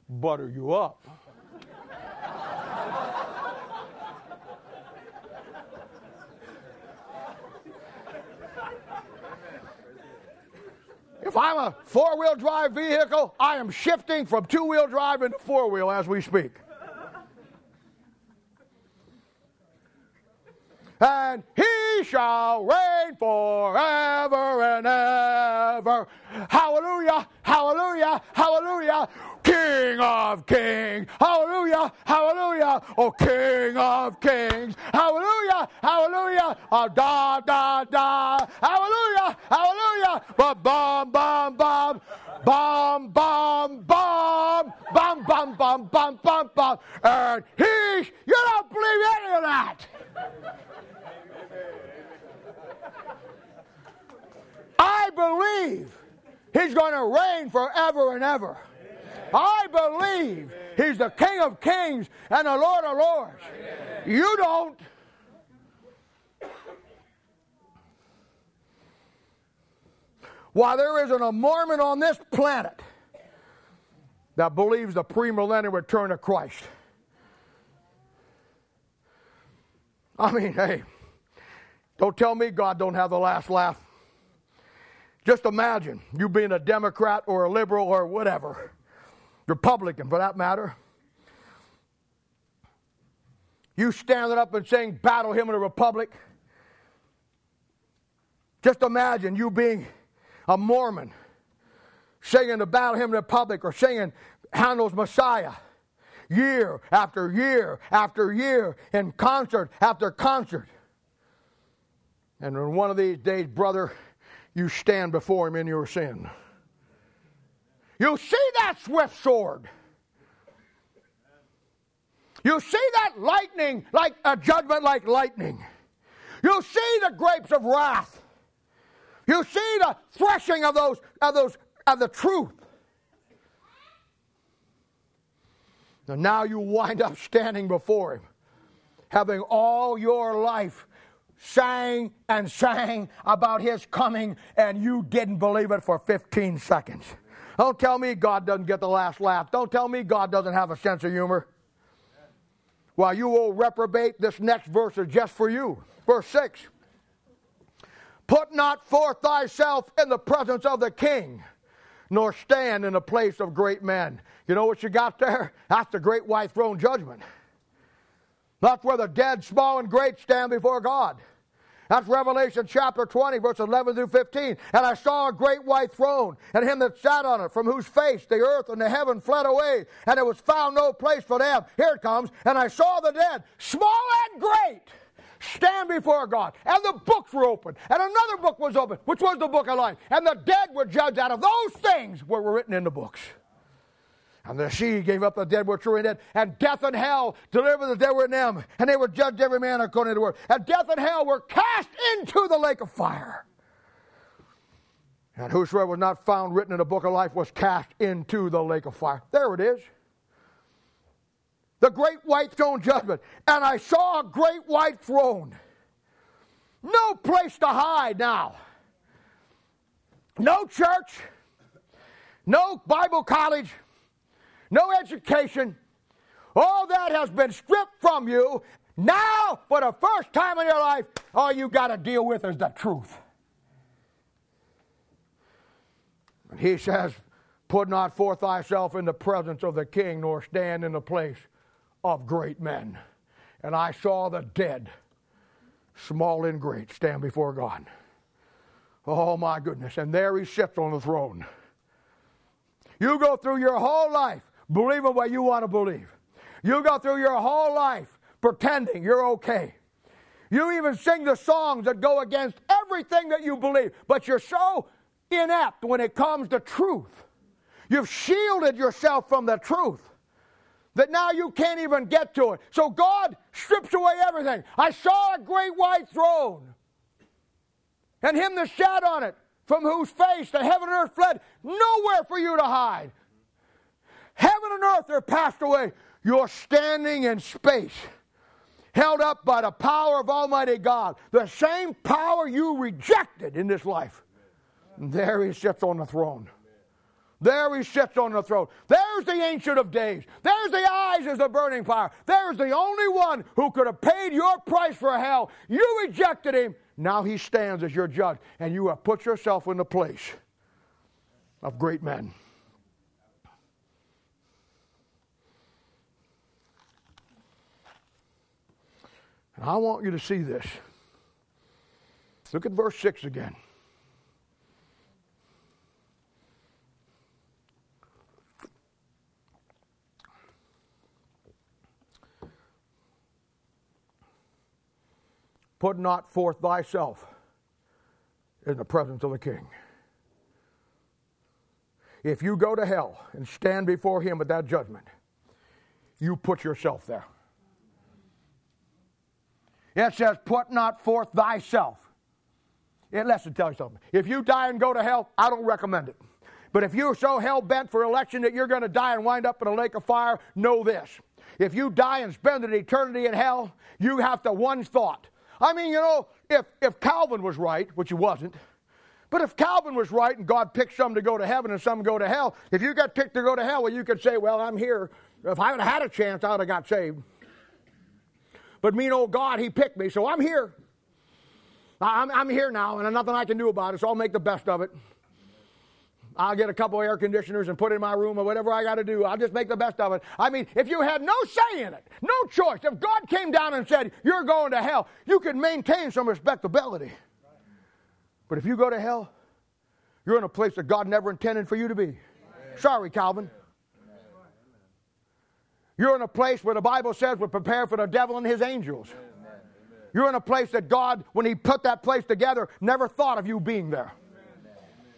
butter you up. If I'm a four wheel drive vehicle, I am shifting from two wheel drive into four wheel as we speak. and he shall reign forever and ever. Hallelujah, hallelujah, hallelujah. King of kings, hallelujah, hallelujah, oh King of kings, hallelujah, hallelujah, oh, da da da, hallelujah, hallelujah, ba bum bum bum, bum bum bum, bum bum bum bum bum bum, and he, you don't believe any of that. I believe He's going to reign forever and ever. I believe He's the King of kings and the Lord of lords. You don't. Why, there isn't a Mormon on this planet that believes the premillennial return of Christ. I mean, hey, don't tell me God don't have the last laugh. Just imagine you being a Democrat or a liberal or whatever, Republican for that matter. You standing up and saying, battle him in a republic. Just imagine you being a Mormon singing about him in the public or singing Handel's Messiah year after year after year in concert after concert. And on one of these days, brother, you stand before him in your sin. You see that swift sword. You see that lightning like a judgment like lightning. You see the grapes of wrath. You see the threshing of those of those of the truth. And now you wind up standing before him, having all your life sang and sang about his coming, and you didn't believe it for 15 seconds. Don't tell me God doesn't get the last laugh. Don't tell me God doesn't have a sense of humor. While you will reprobate, this next verse is just for you. Verse 6. Put not forth thyself in the presence of the king, nor stand in the place of great men. You know what you got there? That's the great white throne judgment. That's where the dead, small, and great stand before God. That's Revelation chapter 20, verse 11 through 15. And I saw a great white throne, and him that sat on it, from whose face the earth and the heaven fled away, and it was found no place for them. Here it comes. And I saw the dead, small and great stand before God. And the books were opened. And another book was opened, which was the book of life. And the dead were judged out of those things were written in the books. And the she gave up the dead were in it, and death and hell delivered the dead were in them, and they were judged every man according to the word. And death and hell were cast into the lake of fire. And whosoever was not found written in the book of life was cast into the lake of fire. There it is the great white throne judgment. And I saw a great white throne. No place to hide now. No church, no Bible college, no education. All that has been stripped from you. Now, for the first time in your life, all you got to deal with is the truth. And he says, Put not forth thyself in the presence of the king, nor stand in the place of great men. And I saw the dead, small and great, stand before God. Oh my goodness. And there he sits on the throne. You go through your whole life believing what you want to believe. You go through your whole life pretending you're okay. You even sing the songs that go against everything that you believe, but you're so inept when it comes to truth. You've shielded yourself from the truth that now you can't even get to it. So God strips away everything. I saw a great white throne, and him that sat on it, from whose face the heaven and earth fled, nowhere for you to hide. Heaven and earth are passed away. You're standing in space, held up by the power of Almighty God, the same power you rejected in this life. And there he sits on the throne. There he sits on the throne. There's the Ancient of Days. There's the eyes as the burning fire. There's the only one who could have paid your price for hell. You rejected him. Now he stands as your judge, and you have put yourself in the place of great men. And I want you to see this. Look at verse 6 again. Put not forth thyself in the presence of the king. If you go to hell and stand before him at that judgment, you put yourself there. It says, Put not forth thyself. It lets to tell you something. If you die and go to hell, I don't recommend it. But if you're so hell bent for election that you're going to die and wind up in a lake of fire, know this. If you die and spend an eternity in hell, you have to one thought. I mean, you know, if, if Calvin was right, which he wasn't, but if Calvin was right and God picked some to go to heaven and some go to hell, if you got picked to go to hell, well, you could say, well, I'm here. If I had had a chance, I would have got saved. But mean old God, he picked me, so I'm here. I'm, I'm here now, and nothing I can do about it, so I'll make the best of it. I'll get a couple air conditioners and put it in my room or whatever I got to do. I'll just make the best of it. I mean, if you had no say in it, no choice, if God came down and said, You're going to hell, you could maintain some respectability. But if you go to hell, you're in a place that God never intended for you to be. Sorry, Calvin. You're in a place where the Bible says we're prepared for the devil and his angels. You're in a place that God, when He put that place together, never thought of you being there.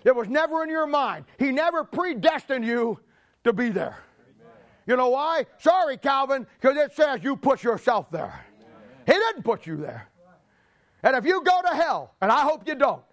It was never in your mind. He never predestined you to be there. You know why? Sorry, Calvin, because it says you put yourself there. He didn't put you there. And if you go to hell, and I hope you don't,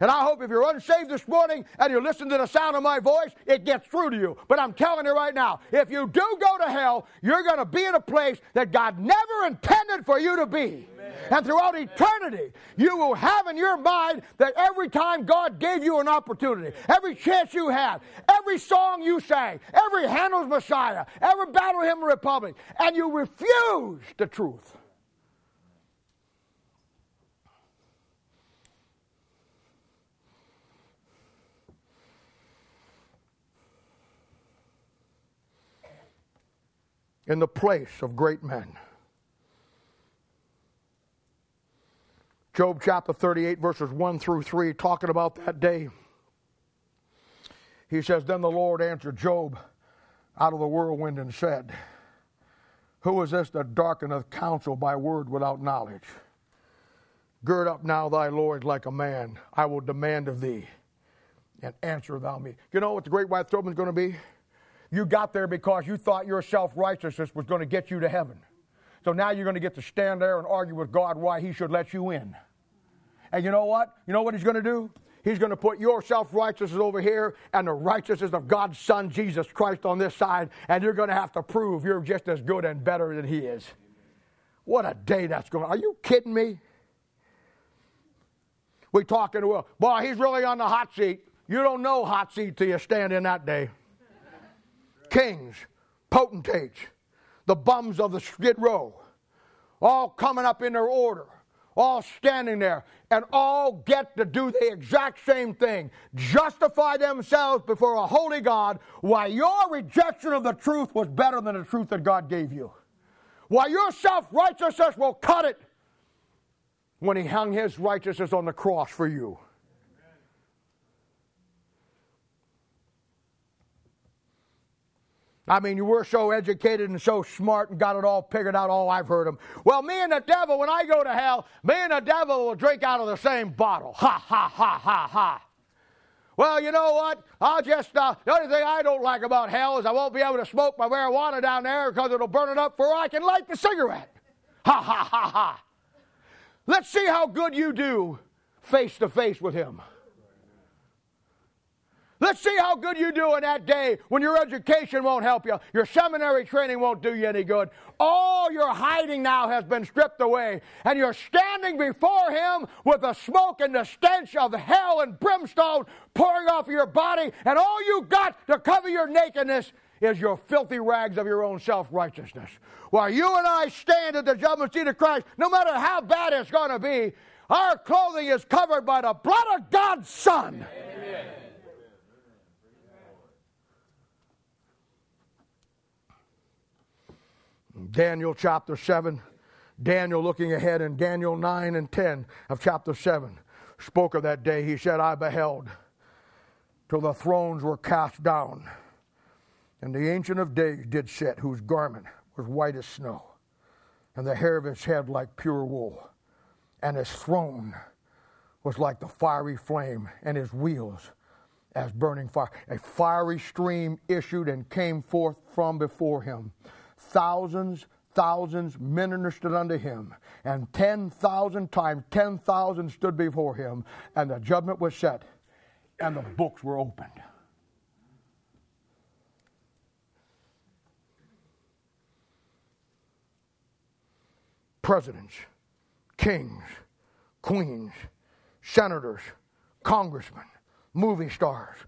and I hope if you're unsaved this morning and you listen to the sound of my voice, it gets through to you. But I'm telling you right now, if you do go to hell, you're going to be in a place that God never intended for you to be. Amen. And throughout eternity, you will have in your mind that every time God gave you an opportunity, every chance you had, every song you sang, every Handel's Messiah, every battle hymn Republic, and you refused the truth. In the place of great men. Job chapter 38, verses 1 through 3, talking about that day. He says, Then the Lord answered Job out of the whirlwind and said, Who is this that darkeneth counsel by word without knowledge? Gird up now thy loins like a man. I will demand of thee, and answer thou me. You know what the great white throne is going to be? You got there because you thought your self righteousness was going to get you to heaven. So now you're going to get to stand there and argue with God why He should let you in. And you know what? You know what He's going to do? He's going to put your self righteousness over here and the righteousness of God's Son, Jesus Christ, on this side, and you're going to have to prove you're just as good and better than He is. What a day that's going to Are you kidding me? We talking to, Will. boy, he's really on the hot seat. You don't know hot seat till you stand in that day kings, potentates, the bums of the skid row, all coming up in their order, all standing there, and all get to do the exact same thing justify themselves before a holy God why your rejection of the truth was better than the truth that God gave you. Why your self righteousness will cut it when He hung His righteousness on the cross for you. I mean, you were so educated and so smart and got it all figured out. Oh, I've heard them. Well, me and the devil, when I go to hell, me and the devil will drink out of the same bottle. Ha, ha, ha, ha, ha. Well, you know what? I'll just, uh, the only thing I don't like about hell is I won't be able to smoke my marijuana down there because it'll burn it up before I can light the cigarette. Ha, ha, ha, ha. Let's see how good you do face to face with him. Let's see how good you do in that day when your education won't help you, your seminary training won't do you any good. All your hiding now has been stripped away, and you're standing before Him with the smoke and the stench of hell and brimstone pouring off your body, and all you got to cover your nakedness is your filthy rags of your own self righteousness. While you and I stand at the judgment seat of Christ, no matter how bad it's going to be, our clothing is covered by the blood of God's Son. Amen. Daniel chapter 7, Daniel looking ahead in Daniel 9 and 10 of chapter 7 spoke of that day. He said, I beheld till the thrones were cast down, and the Ancient of Days did sit, whose garment was white as snow, and the hair of his head like pure wool, and his throne was like the fiery flame, and his wheels as burning fire. A fiery stream issued and came forth from before him thousands, thousands ministered unto him, and 10,000 times 10,000 stood before him, and the judgment was set, and the books were opened. Presidents, kings, queens, senators, congressmen, movie stars,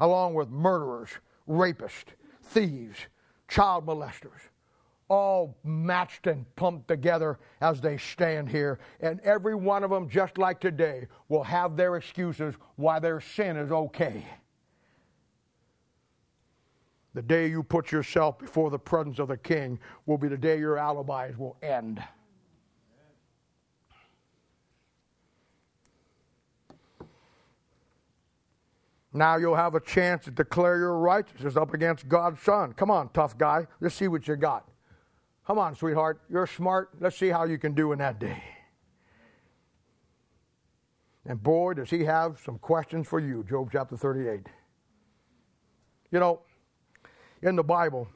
along with murderers, rapists, thieves, child molesters, all matched and pumped together as they stand here. And every one of them, just like today, will have their excuses why their sin is okay. The day you put yourself before the presence of the king will be the day your alibis will end. Now you'll have a chance to declare your righteousness up against God's Son. Come on, tough guy. Let's see what you got. Come on, sweetheart. You're smart. Let's see how you can do in that day. And boy, does he have some questions for you, Job chapter 38. You know, in the Bible,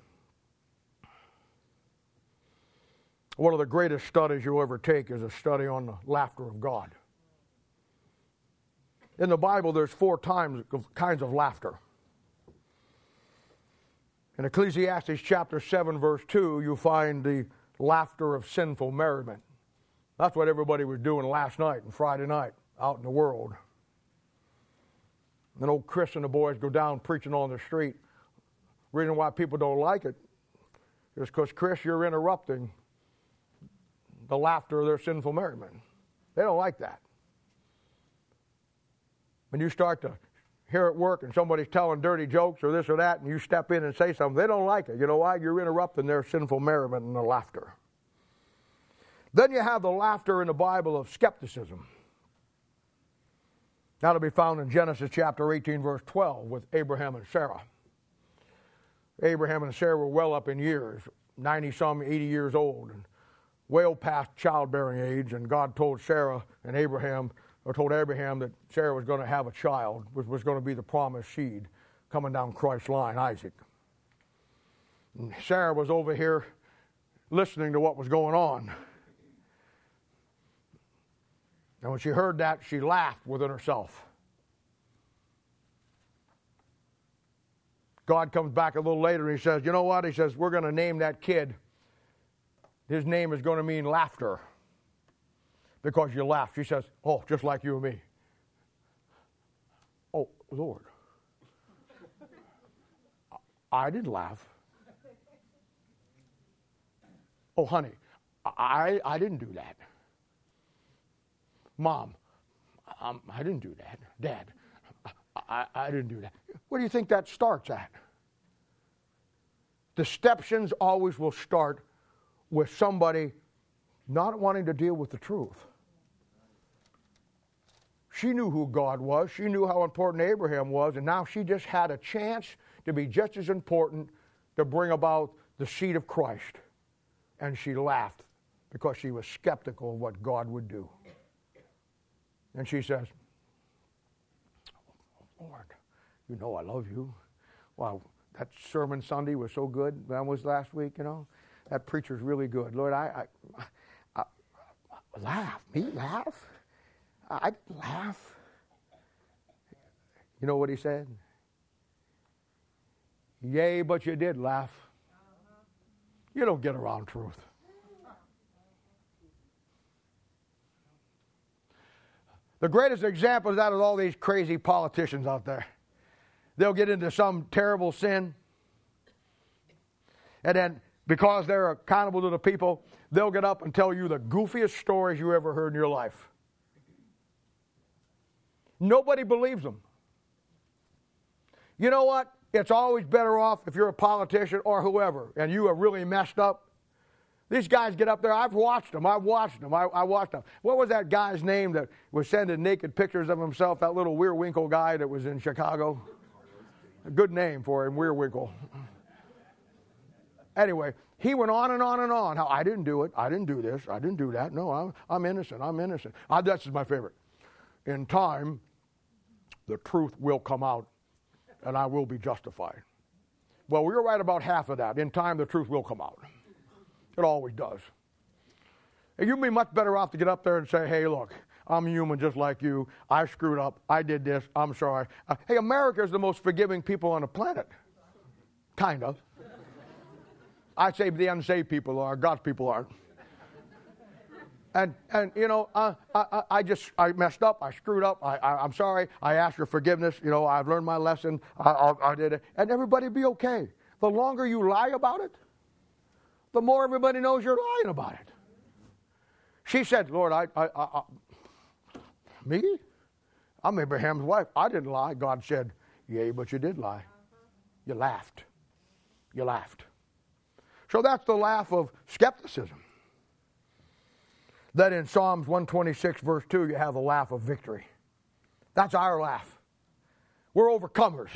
one of the greatest studies you'll ever take is a study on the laughter of God. In the Bible, there's four times kinds of laughter. In Ecclesiastes chapter 7, verse 2, you find the laughter of sinful merriment. That's what everybody was doing last night and Friday night out in the world. And old Chris and the boys go down preaching on the street. Reason why people don't like it is because, Chris, you're interrupting the laughter of their sinful merriment. They don't like that. When you start to here at work and somebody's telling dirty jokes or this or that, and you step in and say something, they don't like it. You know why? You're interrupting their sinful merriment and their laughter. Then you have the laughter in the Bible of skepticism. That'll be found in Genesis chapter 18, verse 12, with Abraham and Sarah. Abraham and Sarah were well up in years, 90 some, 80 years old, and well past childbearing age, and God told Sarah and Abraham, or told Abraham that Sarah was going to have a child, which was going to be the promised seed coming down Christ's line, Isaac. And Sarah was over here listening to what was going on. And when she heard that, she laughed within herself. God comes back a little later and he says, You know what? He says, We're going to name that kid. His name is going to mean laughter because you laughed. She says, Oh, just like you and me. Oh, Lord. I didn't laugh. Oh, honey, I, I didn't do that. Mom, um, I didn't do that. Dad, I, I didn't do that. Where do you think that starts at? Deceptions always will start with somebody not wanting to deal with the truth. She knew who God was. She knew how important Abraham was, and now she just had a chance to be just as important to bring about the seed of Christ. And she laughed because she was skeptical of what God would do. And she says, Lord, you know I love you. Wow, that sermon Sunday was so good. That was last week, you know. That preacher's really good. Lord, I, I, I, I laugh. Me laugh? I'd laugh. You know what he said? Yea, but you did laugh. You don't get around truth. The greatest example is that of all these crazy politicians out there. They'll get into some terrible sin, and then because they're accountable to the people, they'll get up and tell you the goofiest stories you ever heard in your life. Nobody believes them. You know what? It's always better off if you're a politician or whoever and you are really messed up. These guys get up there. I've watched them. I've watched them. I, I watched them. What was that guy's name that was sending naked pictures of himself? That little Weirwinkle guy that was in Chicago. A good name for him, Weirwinkle. Anyway, he went on and on and on. How I didn't do it. I didn't do this. I didn't do that. No, I'm, I'm innocent. I'm innocent. I, that's my favorite. In time, the truth will come out and I will be justified. Well, we are right about half of that. In time, the truth will come out. It always does. And you'd be much better off to get up there and say, hey, look, I'm human just like you. I screwed up. I did this. I'm sorry. Uh, hey, America is the most forgiving people on the planet. Kind of. I say the unsaved people are, God's people aren't. And, and you know, uh, I, I just, I messed up. I screwed up. I, I, am sorry. I asked your forgiveness. You know, I've learned my lesson. I, I, I did it. And everybody be okay. The longer you lie about it, the more everybody knows you're lying about it. She said, Lord, I, I, I, I me? I'm Abraham's wife. I didn't lie. God said, Yea, but you did lie. You laughed. You laughed. So that's the laugh of skepticism. Then in Psalms 126, verse 2, you have the laugh of victory. That's our laugh. We're overcomers.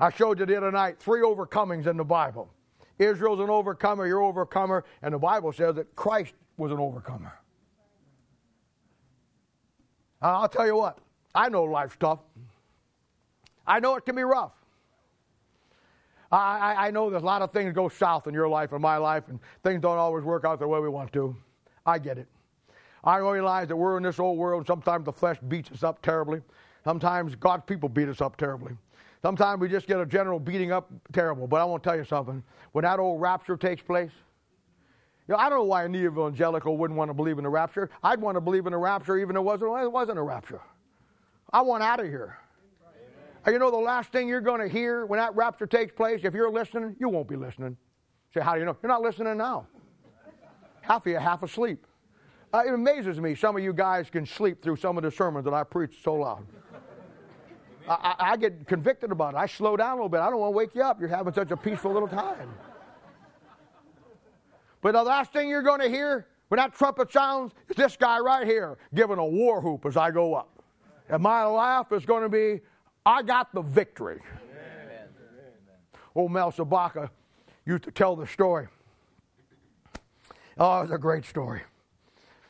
I showed you the other night three overcomings in the Bible. Israel's an overcomer, you're an overcomer, and the Bible says that Christ was an overcomer. I'll tell you what, I know life's tough. I know it can be rough. I, I, know there's a lot of things go south in your life and my life, and things don't always work out the way we want to. I get it. I realize that we're in this old world, and sometimes the flesh beats us up terribly. Sometimes God's people beat us up terribly. Sometimes we just get a general beating up terrible. But I want to tell you something. When that old rapture takes place, you know, I don't know why an evangelical wouldn't want to believe in the rapture. I'd want to believe in the rapture even if it wasn't, it wasn't a rapture. I want out of here. You know, the last thing you're going to hear when that rapture takes place, if you're listening, you won't be listening. Say, how do you know? You're not listening now. Half of you half asleep. Uh, it amazes me some of you guys can sleep through some of the sermons that I preach so loud. I, I, I get convicted about it. I slow down a little bit. I don't want to wake you up. You're having such a peaceful little time. But the last thing you're going to hear when that trumpet sounds is this guy right here giving a war whoop as I go up. And my laugh is going to be, I got the victory. Amen. Old Mel Sabaka used to tell the story. Oh, it was a great story.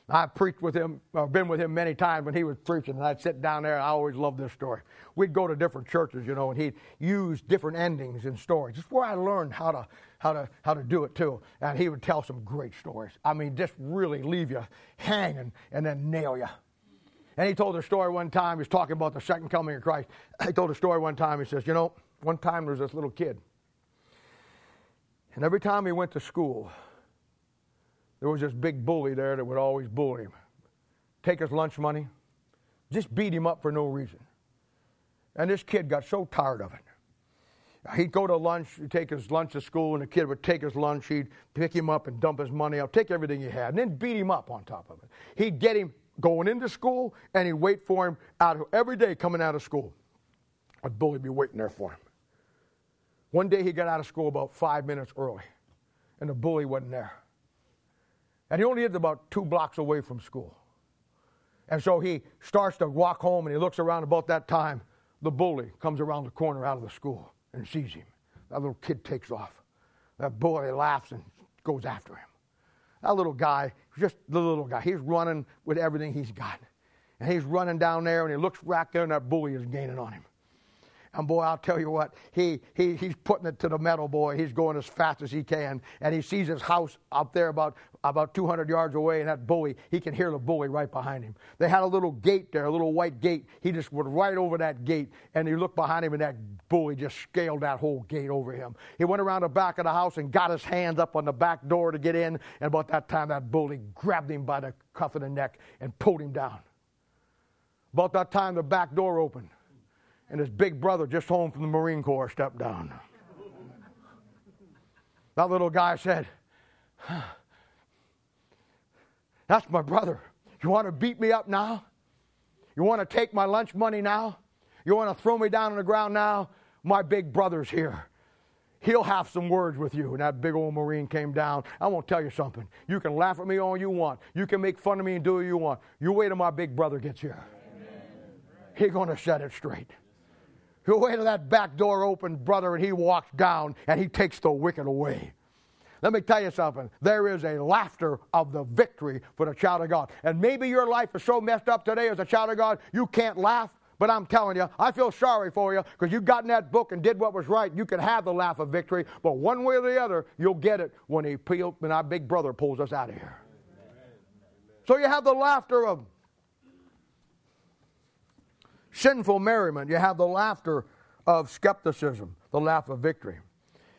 I've preached with him, or been with him many times when he was preaching, and I'd sit down there. I always loved this story. We'd go to different churches, you know, and he'd use different endings in stories. It's where I learned how to how to how to do it too. And he would tell some great stories. I mean, just really leave you hanging and then nail you. And he told a story one time, he was talking about the second coming of Christ. He told a story one time, he says, You know, one time there was this little kid. And every time he went to school, there was this big bully there that would always bully him, take his lunch money, just beat him up for no reason. And this kid got so tired of it. He'd go to lunch, he'd take his lunch to school, and the kid would take his lunch, he'd pick him up and dump his money out, take everything he had, and then beat him up on top of it. He'd get him going into school, and he'd wait for him out of, every day coming out of school. A bully would be waiting there for him. One day he got out of school about five minutes early, and the bully wasn't there. And he only lived about two blocks away from school. And so he starts to walk home, and he looks around about that time. The bully comes around the corner out of the school and sees him. That little kid takes off. That bully laughs and goes after him. That little guy, just the little guy, he's running with everything he's got. And he's running down there and he looks back there and that bully is gaining on him. And boy, I'll tell you what, he, he, he's putting it to the metal, boy. He's going as fast as he can. And he sees his house up there about, about 200 yards away, and that bully, he can hear the bully right behind him. They had a little gate there, a little white gate. He just went right over that gate, and he looked behind him, and that bully just scaled that whole gate over him. He went around the back of the house and got his hands up on the back door to get in, and about that time, that bully grabbed him by the cuff of the neck and pulled him down. About that time, the back door opened and his big brother, just home from the Marine Corps, stepped down. That little guy said, That's my brother. You want to beat me up now? You want to take my lunch money now? You want to throw me down on the ground now? My big brother's here. He'll have some words with you. And that big old Marine came down. I won't tell you something. You can laugh at me all you want. You can make fun of me and do what you want. You wait till my big brother gets here. He's going to set it straight. He'll wait till that back door opens, brother, and he walks down and he takes the wicked away. Let me tell you something. There is a laughter of the victory for the child of God. And maybe your life is so messed up today as a child of God, you can't laugh. But I'm telling you, I feel sorry for you because you got in that book and did what was right. You can have the laugh of victory, but one way or the other, you'll get it when he when our big brother pulls us out of here. So you have the laughter of sinful merriment. You have the laughter of skepticism, the laugh of victory.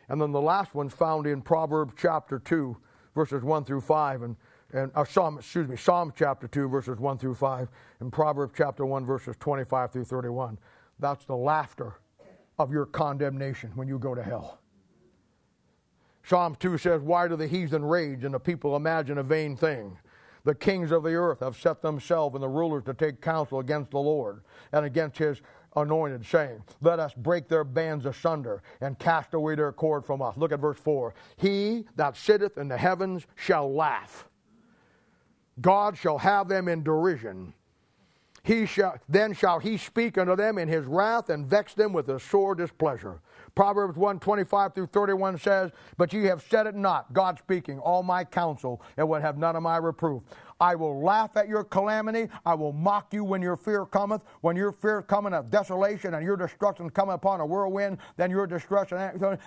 And then the last one's found in Proverbs chapter 2, verses 1 through 5. And and uh, Psalm, excuse me, Psalm chapter 2, verses 1 through 5, and Proverbs chapter 1, verses 25 through 31. That's the laughter of your condemnation when you go to hell. Psalm 2 says, Why do the heathen rage and the people imagine a vain thing? The kings of the earth have set themselves and the rulers to take counsel against the Lord and against his anointed, saying, Let us break their bands asunder and cast away their cord from us. Look at verse 4. He that sitteth in the heavens shall laugh. God shall have them in derision. He shall, then shall he speak unto them in his wrath and vex them with his sore displeasure. Proverbs 1 25 through 31 says, But ye have said it not, God speaking, all my counsel, and would have none of my reproof. I will laugh at your calamity. I will mock you when your fear cometh. When your fear cometh of desolation and your destruction cometh upon a whirlwind, then your destruction,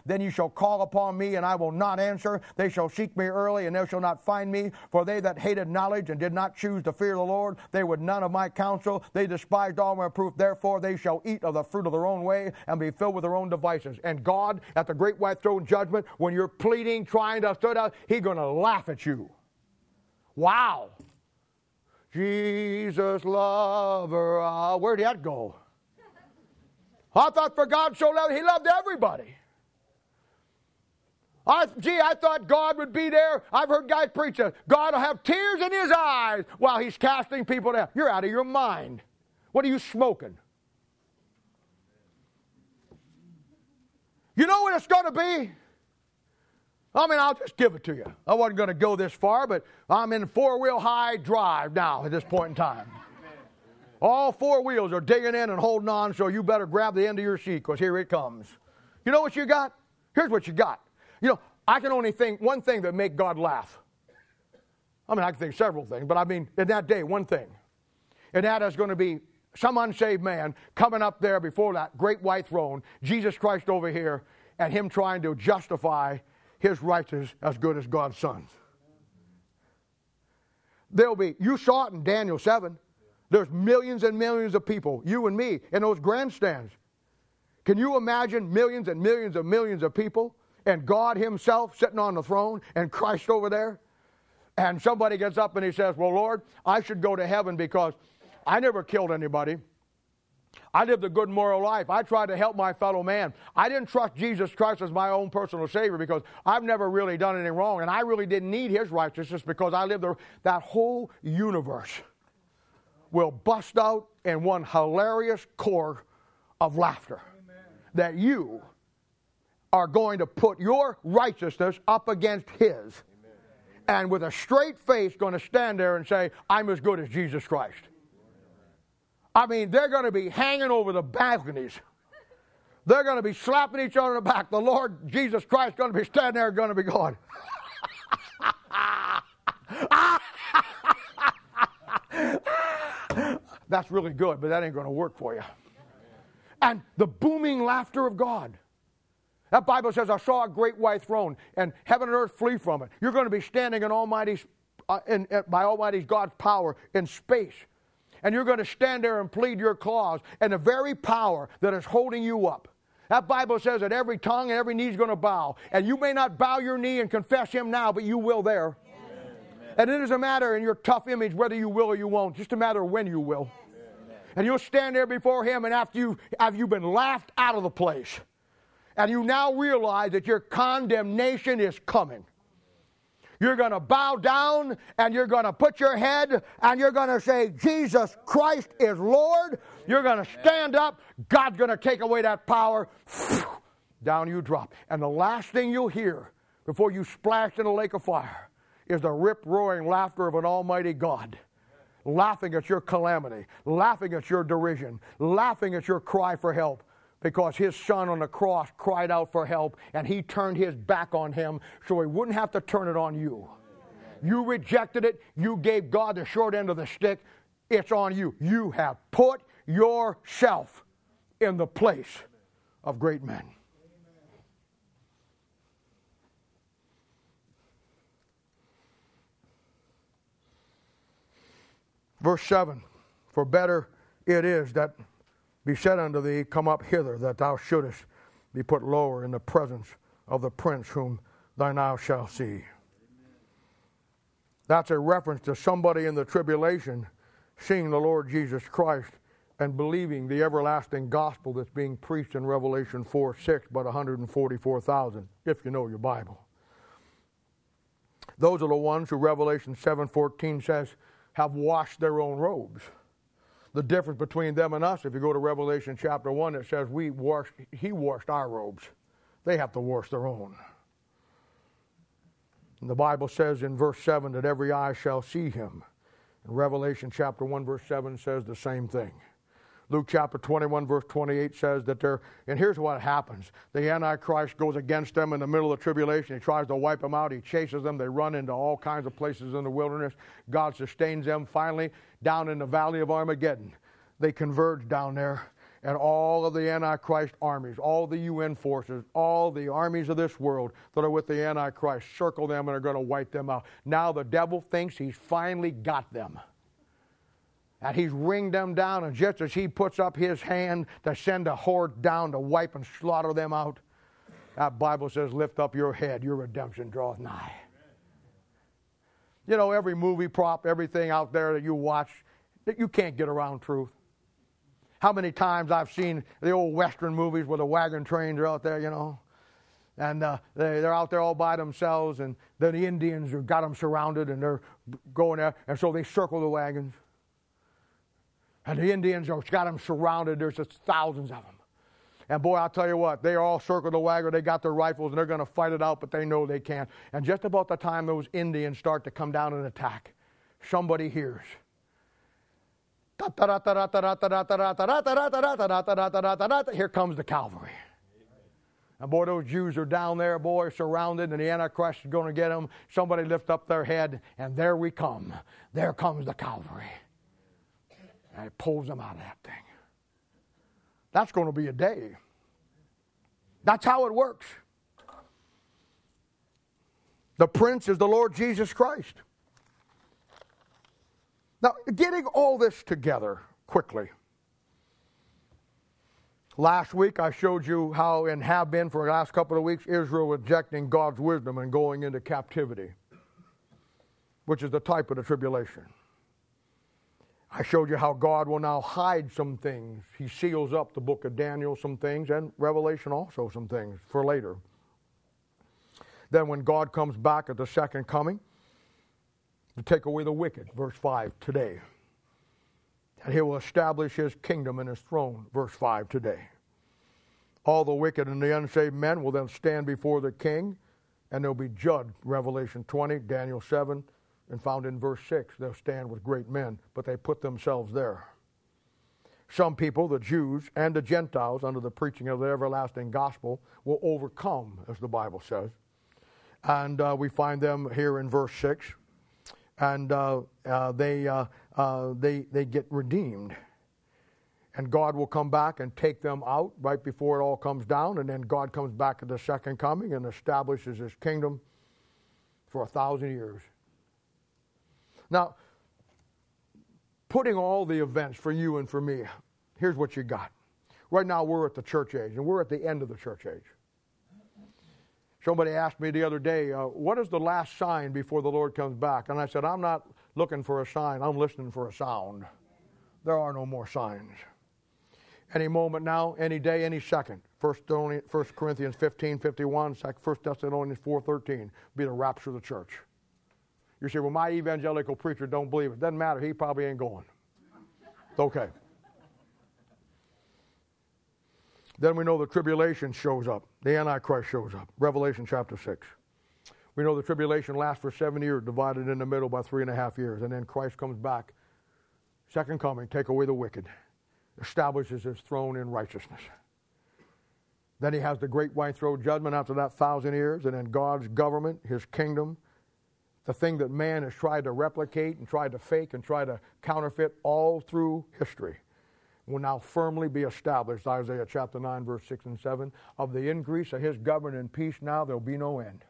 then you shall call upon me, and I will not answer. They shall seek me early, and they shall not find me. For they that hated knowledge and did not choose to fear the Lord, they would none of my counsel. They despised all my proof. Therefore, they shall eat of the fruit of their own way and be filled with their own devices. And God, at the great white throne judgment, when you're pleading, trying to stood out, He's going to laugh at you. Wow. Jesus lover. Uh, where'd that go? I thought for God so loved, He loved everybody. I, gee, I thought God would be there. I've heard guys preach that God will have tears in his eyes while he's casting people down. You're out of your mind. What are you smoking? You know what it's going to be? I mean, I'll just give it to you. I wasn't going to go this far, but I'm in four wheel high drive now at this point in time. All four wheels are digging in and holding on, so you better grab the end of your seat because here it comes. You know what you got? Here's what you got. You know, I can only think one thing that make God laugh. I mean, I can think several things, but I mean, in that day, one thing. And that is going to be some unsaved man coming up there before that great white throne, Jesus Christ over here, and him trying to justify his righteousness as good as God's sons. There'll be, you saw it in Daniel 7. There's millions and millions of people, you and me, in those grandstands. Can you imagine millions and millions of millions of people and God Himself sitting on the throne and Christ over there? And somebody gets up and he says, Well, Lord, I should go to heaven because I never killed anybody. I lived a good moral life. I tried to help my fellow man. I didn't trust Jesus Christ as my own personal Savior because I've never really done anything wrong, and I really didn't need His righteousness because I lived the, that whole universe will bust out in one hilarious core of laughter Amen. that you are going to put your righteousness up against His. Amen. And with a straight face, going to stand there and say, I'm as good as Jesus Christ. I mean, they're going to be hanging over the balconies. They're going to be slapping each other in the back. The Lord Jesus Christ is going to be standing there, going to be going. That's really good, but that ain't going to work for you. And the booming laughter of God. That Bible says, I saw a great white throne, and heaven and earth flee from it. You're going to be standing in Almighty's, uh, in, in, by Almighty's God's power in space and you're going to stand there and plead your cause, and the very power that is holding you up. That Bible says that every tongue and every knee is going to bow. And you may not bow your knee and confess Him now, but you will there. Amen. And it doesn't matter in your tough image whether you will or you won't, just a matter of when you will. Amen. And you'll stand there before Him, and after you have you been laughed out of the place, and you now realize that your condemnation is coming. You're going to bow down and you're going to put your head and you're going to say, Jesus Christ is Lord. You're going to stand up. God's going to take away that power. Down you drop. And the last thing you'll hear before you splash in a lake of fire is the rip roaring laughter of an almighty God. Laughing at your calamity, laughing at your derision, laughing at your cry for help because his son on the cross cried out for help and he turned his back on him so he wouldn't have to turn it on you. You rejected it, you gave God the short end of the stick, it's on you. You have put yourself in the place of great men. Verse 7 For better it is that be said unto thee, Come up hither, that thou shouldest be put lower in the presence of the prince whom thou now shalt see. That's a reference to somebody in the tribulation seeing the Lord Jesus Christ and believing the everlasting gospel that's being preached in Revelation 4 6, but 144,000, if you know your Bible. Those are the ones who Revelation 7:14 says have washed their own robes. The difference between them and us, if you go to Revelation chapter 1, it says we washed, he washed our robes. They have to wash their own. And the Bible says in verse 7 that every eye shall see him. And Revelation chapter 1, verse 7 says the same thing. Luke chapter 21, verse 28 says that they're, and here's what happens. The Antichrist goes against them in the middle of tribulation. He tries to wipe them out. He chases them. They run into all kinds of places in the wilderness. God sustains them. Finally, down in the valley of Armageddon, they converge down there. And all of the Antichrist armies, all the UN forces, all the armies of this world that are with the Antichrist circle them and are going to wipe them out. Now the devil thinks he's finally got them and he's ringed them down, and just as he puts up his hand to send a horde down to wipe and slaughter them out, that Bible says, Lift up your head, your redemption draweth nigh. You know, every movie prop, everything out there that you watch, you can't get around truth. How many times I've seen the old Western movies where the wagon trains are out there, you know, and uh, they, they're out there all by themselves, and then the Indians have got them surrounded, and they're going there, and so they circle the wagons. And the Indians have got them surrounded. There's just thousands of them. And boy, I'll tell you what, they all circled the wagon. They got their rifles and they're going to fight it out, but they know they can't. And just about the time those Indians start to come down and attack, somebody hears. Here comes the cavalry. And boy, those Jews are down there, boy, surrounded, and the Antichrist is going to get them. Somebody lift up their head, and there we come. There comes the cavalry and it pulls them out of that thing. That's going to be a day. That's how it works. The prince is the Lord Jesus Christ. Now, getting all this together quickly. Last week I showed you how, and have been for the last couple of weeks, Israel rejecting God's wisdom and going into captivity, which is the type of the tribulation. I showed you how God will now hide some things. He seals up the book of Daniel, some things, and Revelation also, some things for later. Then, when God comes back at the second coming to take away the wicked, verse 5 today, and he will establish his kingdom and his throne, verse 5 today. All the wicked and the unsaved men will then stand before the king and they'll be judged, Revelation 20, Daniel 7, and found in verse 6 they'll stand with great men, but they put themselves there. Some people, the Jews and the Gentiles, under the preaching of the everlasting gospel, will overcome, as the Bible says. And uh, we find them here in verse 6. And uh, uh, they, uh, uh, they, they get redeemed. And God will come back and take them out right before it all comes down. And then God comes back at the second coming and establishes his kingdom for a thousand years. Now, putting all the events for you and for me, here's what you got. Right now, we're at the church age, and we're at the end of the church age. Somebody asked me the other day, uh, What is the last sign before the Lord comes back? And I said, I'm not looking for a sign, I'm listening for a sound. There are no more signs. Any moment now, any day, any second. 1 Corinthians 15 51, 1 Thessalonians 4 13, be the rapture of the church. You say, well, my evangelical preacher don't believe it. Doesn't matter. He probably ain't going. It's okay. Then we know the tribulation shows up. The Antichrist shows up. Revelation chapter 6. We know the tribulation lasts for seven years, divided in the middle by three and a half years. And then Christ comes back. Second coming, take away the wicked, establishes his throne in righteousness. Then he has the great white throne judgment after that thousand years, and then God's government, his kingdom, the thing that man has tried to replicate and tried to fake and try to counterfeit all through history will now firmly be established, Isaiah chapter 9, verse 6 and 7. Of the increase of his government and peace now, there'll be no end.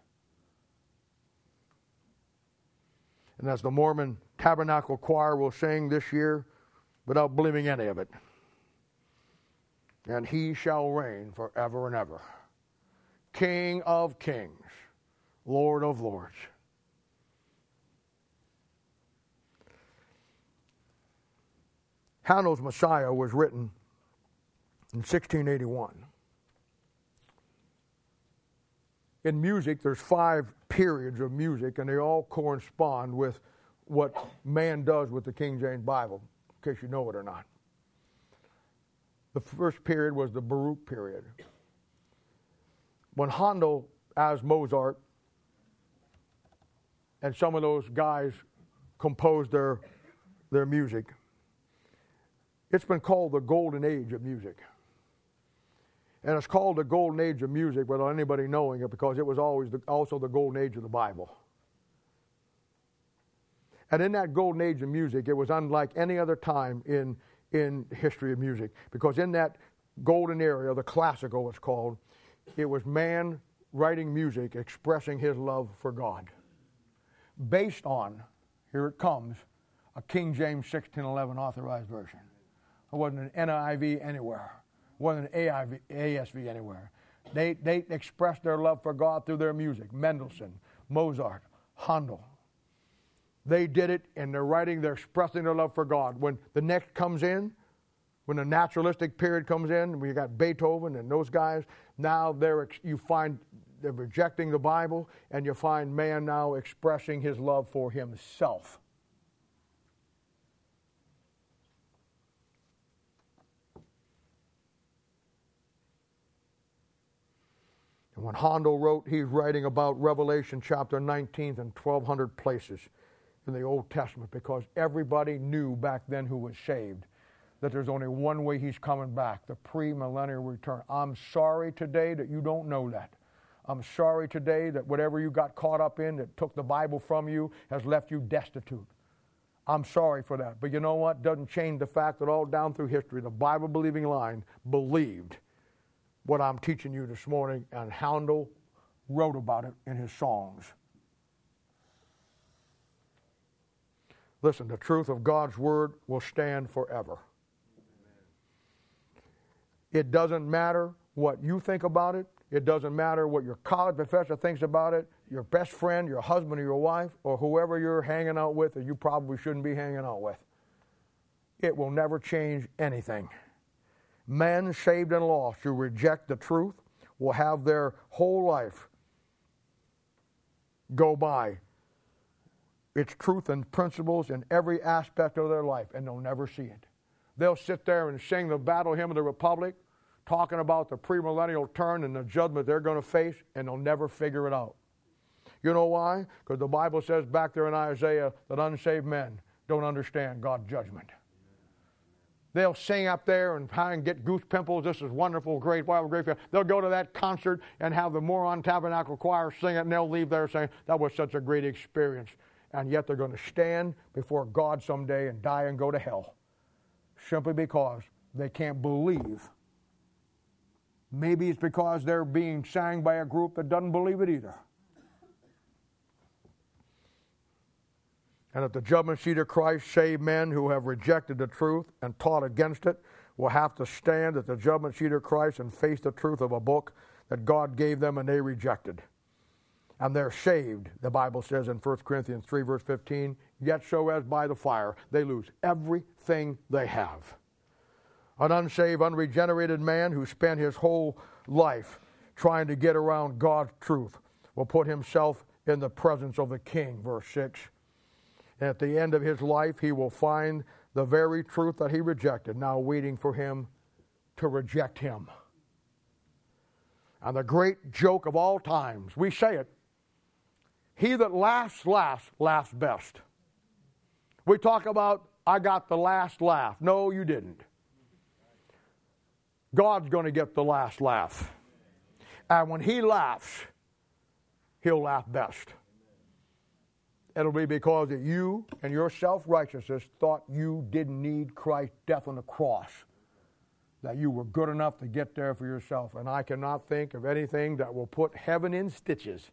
And as the Mormon Tabernacle Choir will sing this year, without believing any of it, and he shall reign forever and ever. King of kings, Lord of lords. Handel's Messiah was written in 1681. In music, there's five periods of music, and they all correspond with what man does with the King James Bible, in case you know it or not. The first period was the Baroque period. When Handel, as Mozart, and some of those guys composed their, their music, it's been called the golden age of music. And it's called the golden age of music without anybody knowing it because it was always the, also the golden age of the Bible. And in that golden age of music, it was unlike any other time in, in history of music because in that golden era, the classical it's called, it was man writing music expressing his love for God based on, here it comes, a King James 1611 authorized version. It wasn't an NIV anywhere. It wasn't an AIV, ASV anywhere. They, they expressed their love for God through their music. Mendelssohn, Mozart, Handel. They did it in their writing, they're expressing their love for God. When the next comes in, when the naturalistic period comes in, we got Beethoven and those guys, now they're, you find they're rejecting the Bible, and you find man now expressing his love for himself. And when Handel wrote, he's writing about Revelation chapter 19 and 1200 places in the Old Testament because everybody knew back then who was saved that there's only one way he's coming back the premillennial return. I'm sorry today that you don't know that. I'm sorry today that whatever you got caught up in that took the Bible from you has left you destitute. I'm sorry for that. But you know what? Doesn't change the fact that all down through history, the Bible believing line believed what I'm teaching you this morning, and Handel wrote about it in his songs. Listen, the truth of God's word will stand forever. It doesn't matter what you think about it. It doesn't matter what your college professor thinks about it, your best friend, your husband, or your wife, or whoever you're hanging out with that you probably shouldn't be hanging out with. It will never change anything. Men saved and lost who reject the truth will have their whole life go by its truth and principles in every aspect of their life, and they'll never see it. They'll sit there and sing the battle hymn of the Republic, talking about the premillennial turn and the judgment they're going to face, and they'll never figure it out. You know why? Because the Bible says back there in Isaiah that unsaved men don't understand God's judgment. They'll sing up there and, and get goose pimples. This is wonderful, great, wild, great. They'll go to that concert and have the Moron Tabernacle Choir sing it, and they'll leave there saying, That was such a great experience. And yet they're going to stand before God someday and die and go to hell simply because they can't believe. Maybe it's because they're being sang by a group that doesn't believe it either. And at the judgment seat of Christ, saved men who have rejected the truth and taught against it will have to stand at the judgment seat of Christ and face the truth of a book that God gave them and they rejected. And they're saved, the Bible says in 1 Corinthians 3, verse 15, yet so as by the fire, they lose everything they have. An unsaved, unregenerated man who spent his whole life trying to get around God's truth will put himself in the presence of the king, verse 6 and at the end of his life, he will find the very truth that he rejected now waiting for him to reject him. And the great joke of all times, we say it he that laughs last laughs best. We talk about, I got the last laugh. No, you didn't. God's going to get the last laugh. And when he laughs, he'll laugh best. It'll be because that you and your self righteousness thought you didn't need Christ's death on the cross, that you were good enough to get there for yourself. And I cannot think of anything that will put heaven in stitches.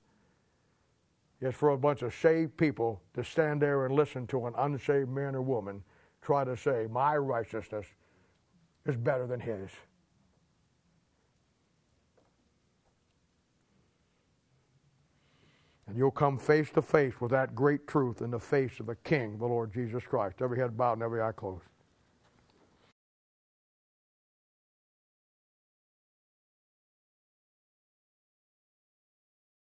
It's for a bunch of saved people to stand there and listen to an unsaved man or woman try to say, My righteousness is better than his. And you'll come face to face with that great truth in the face of the King, the Lord Jesus Christ. Every head bowed and every eye closed.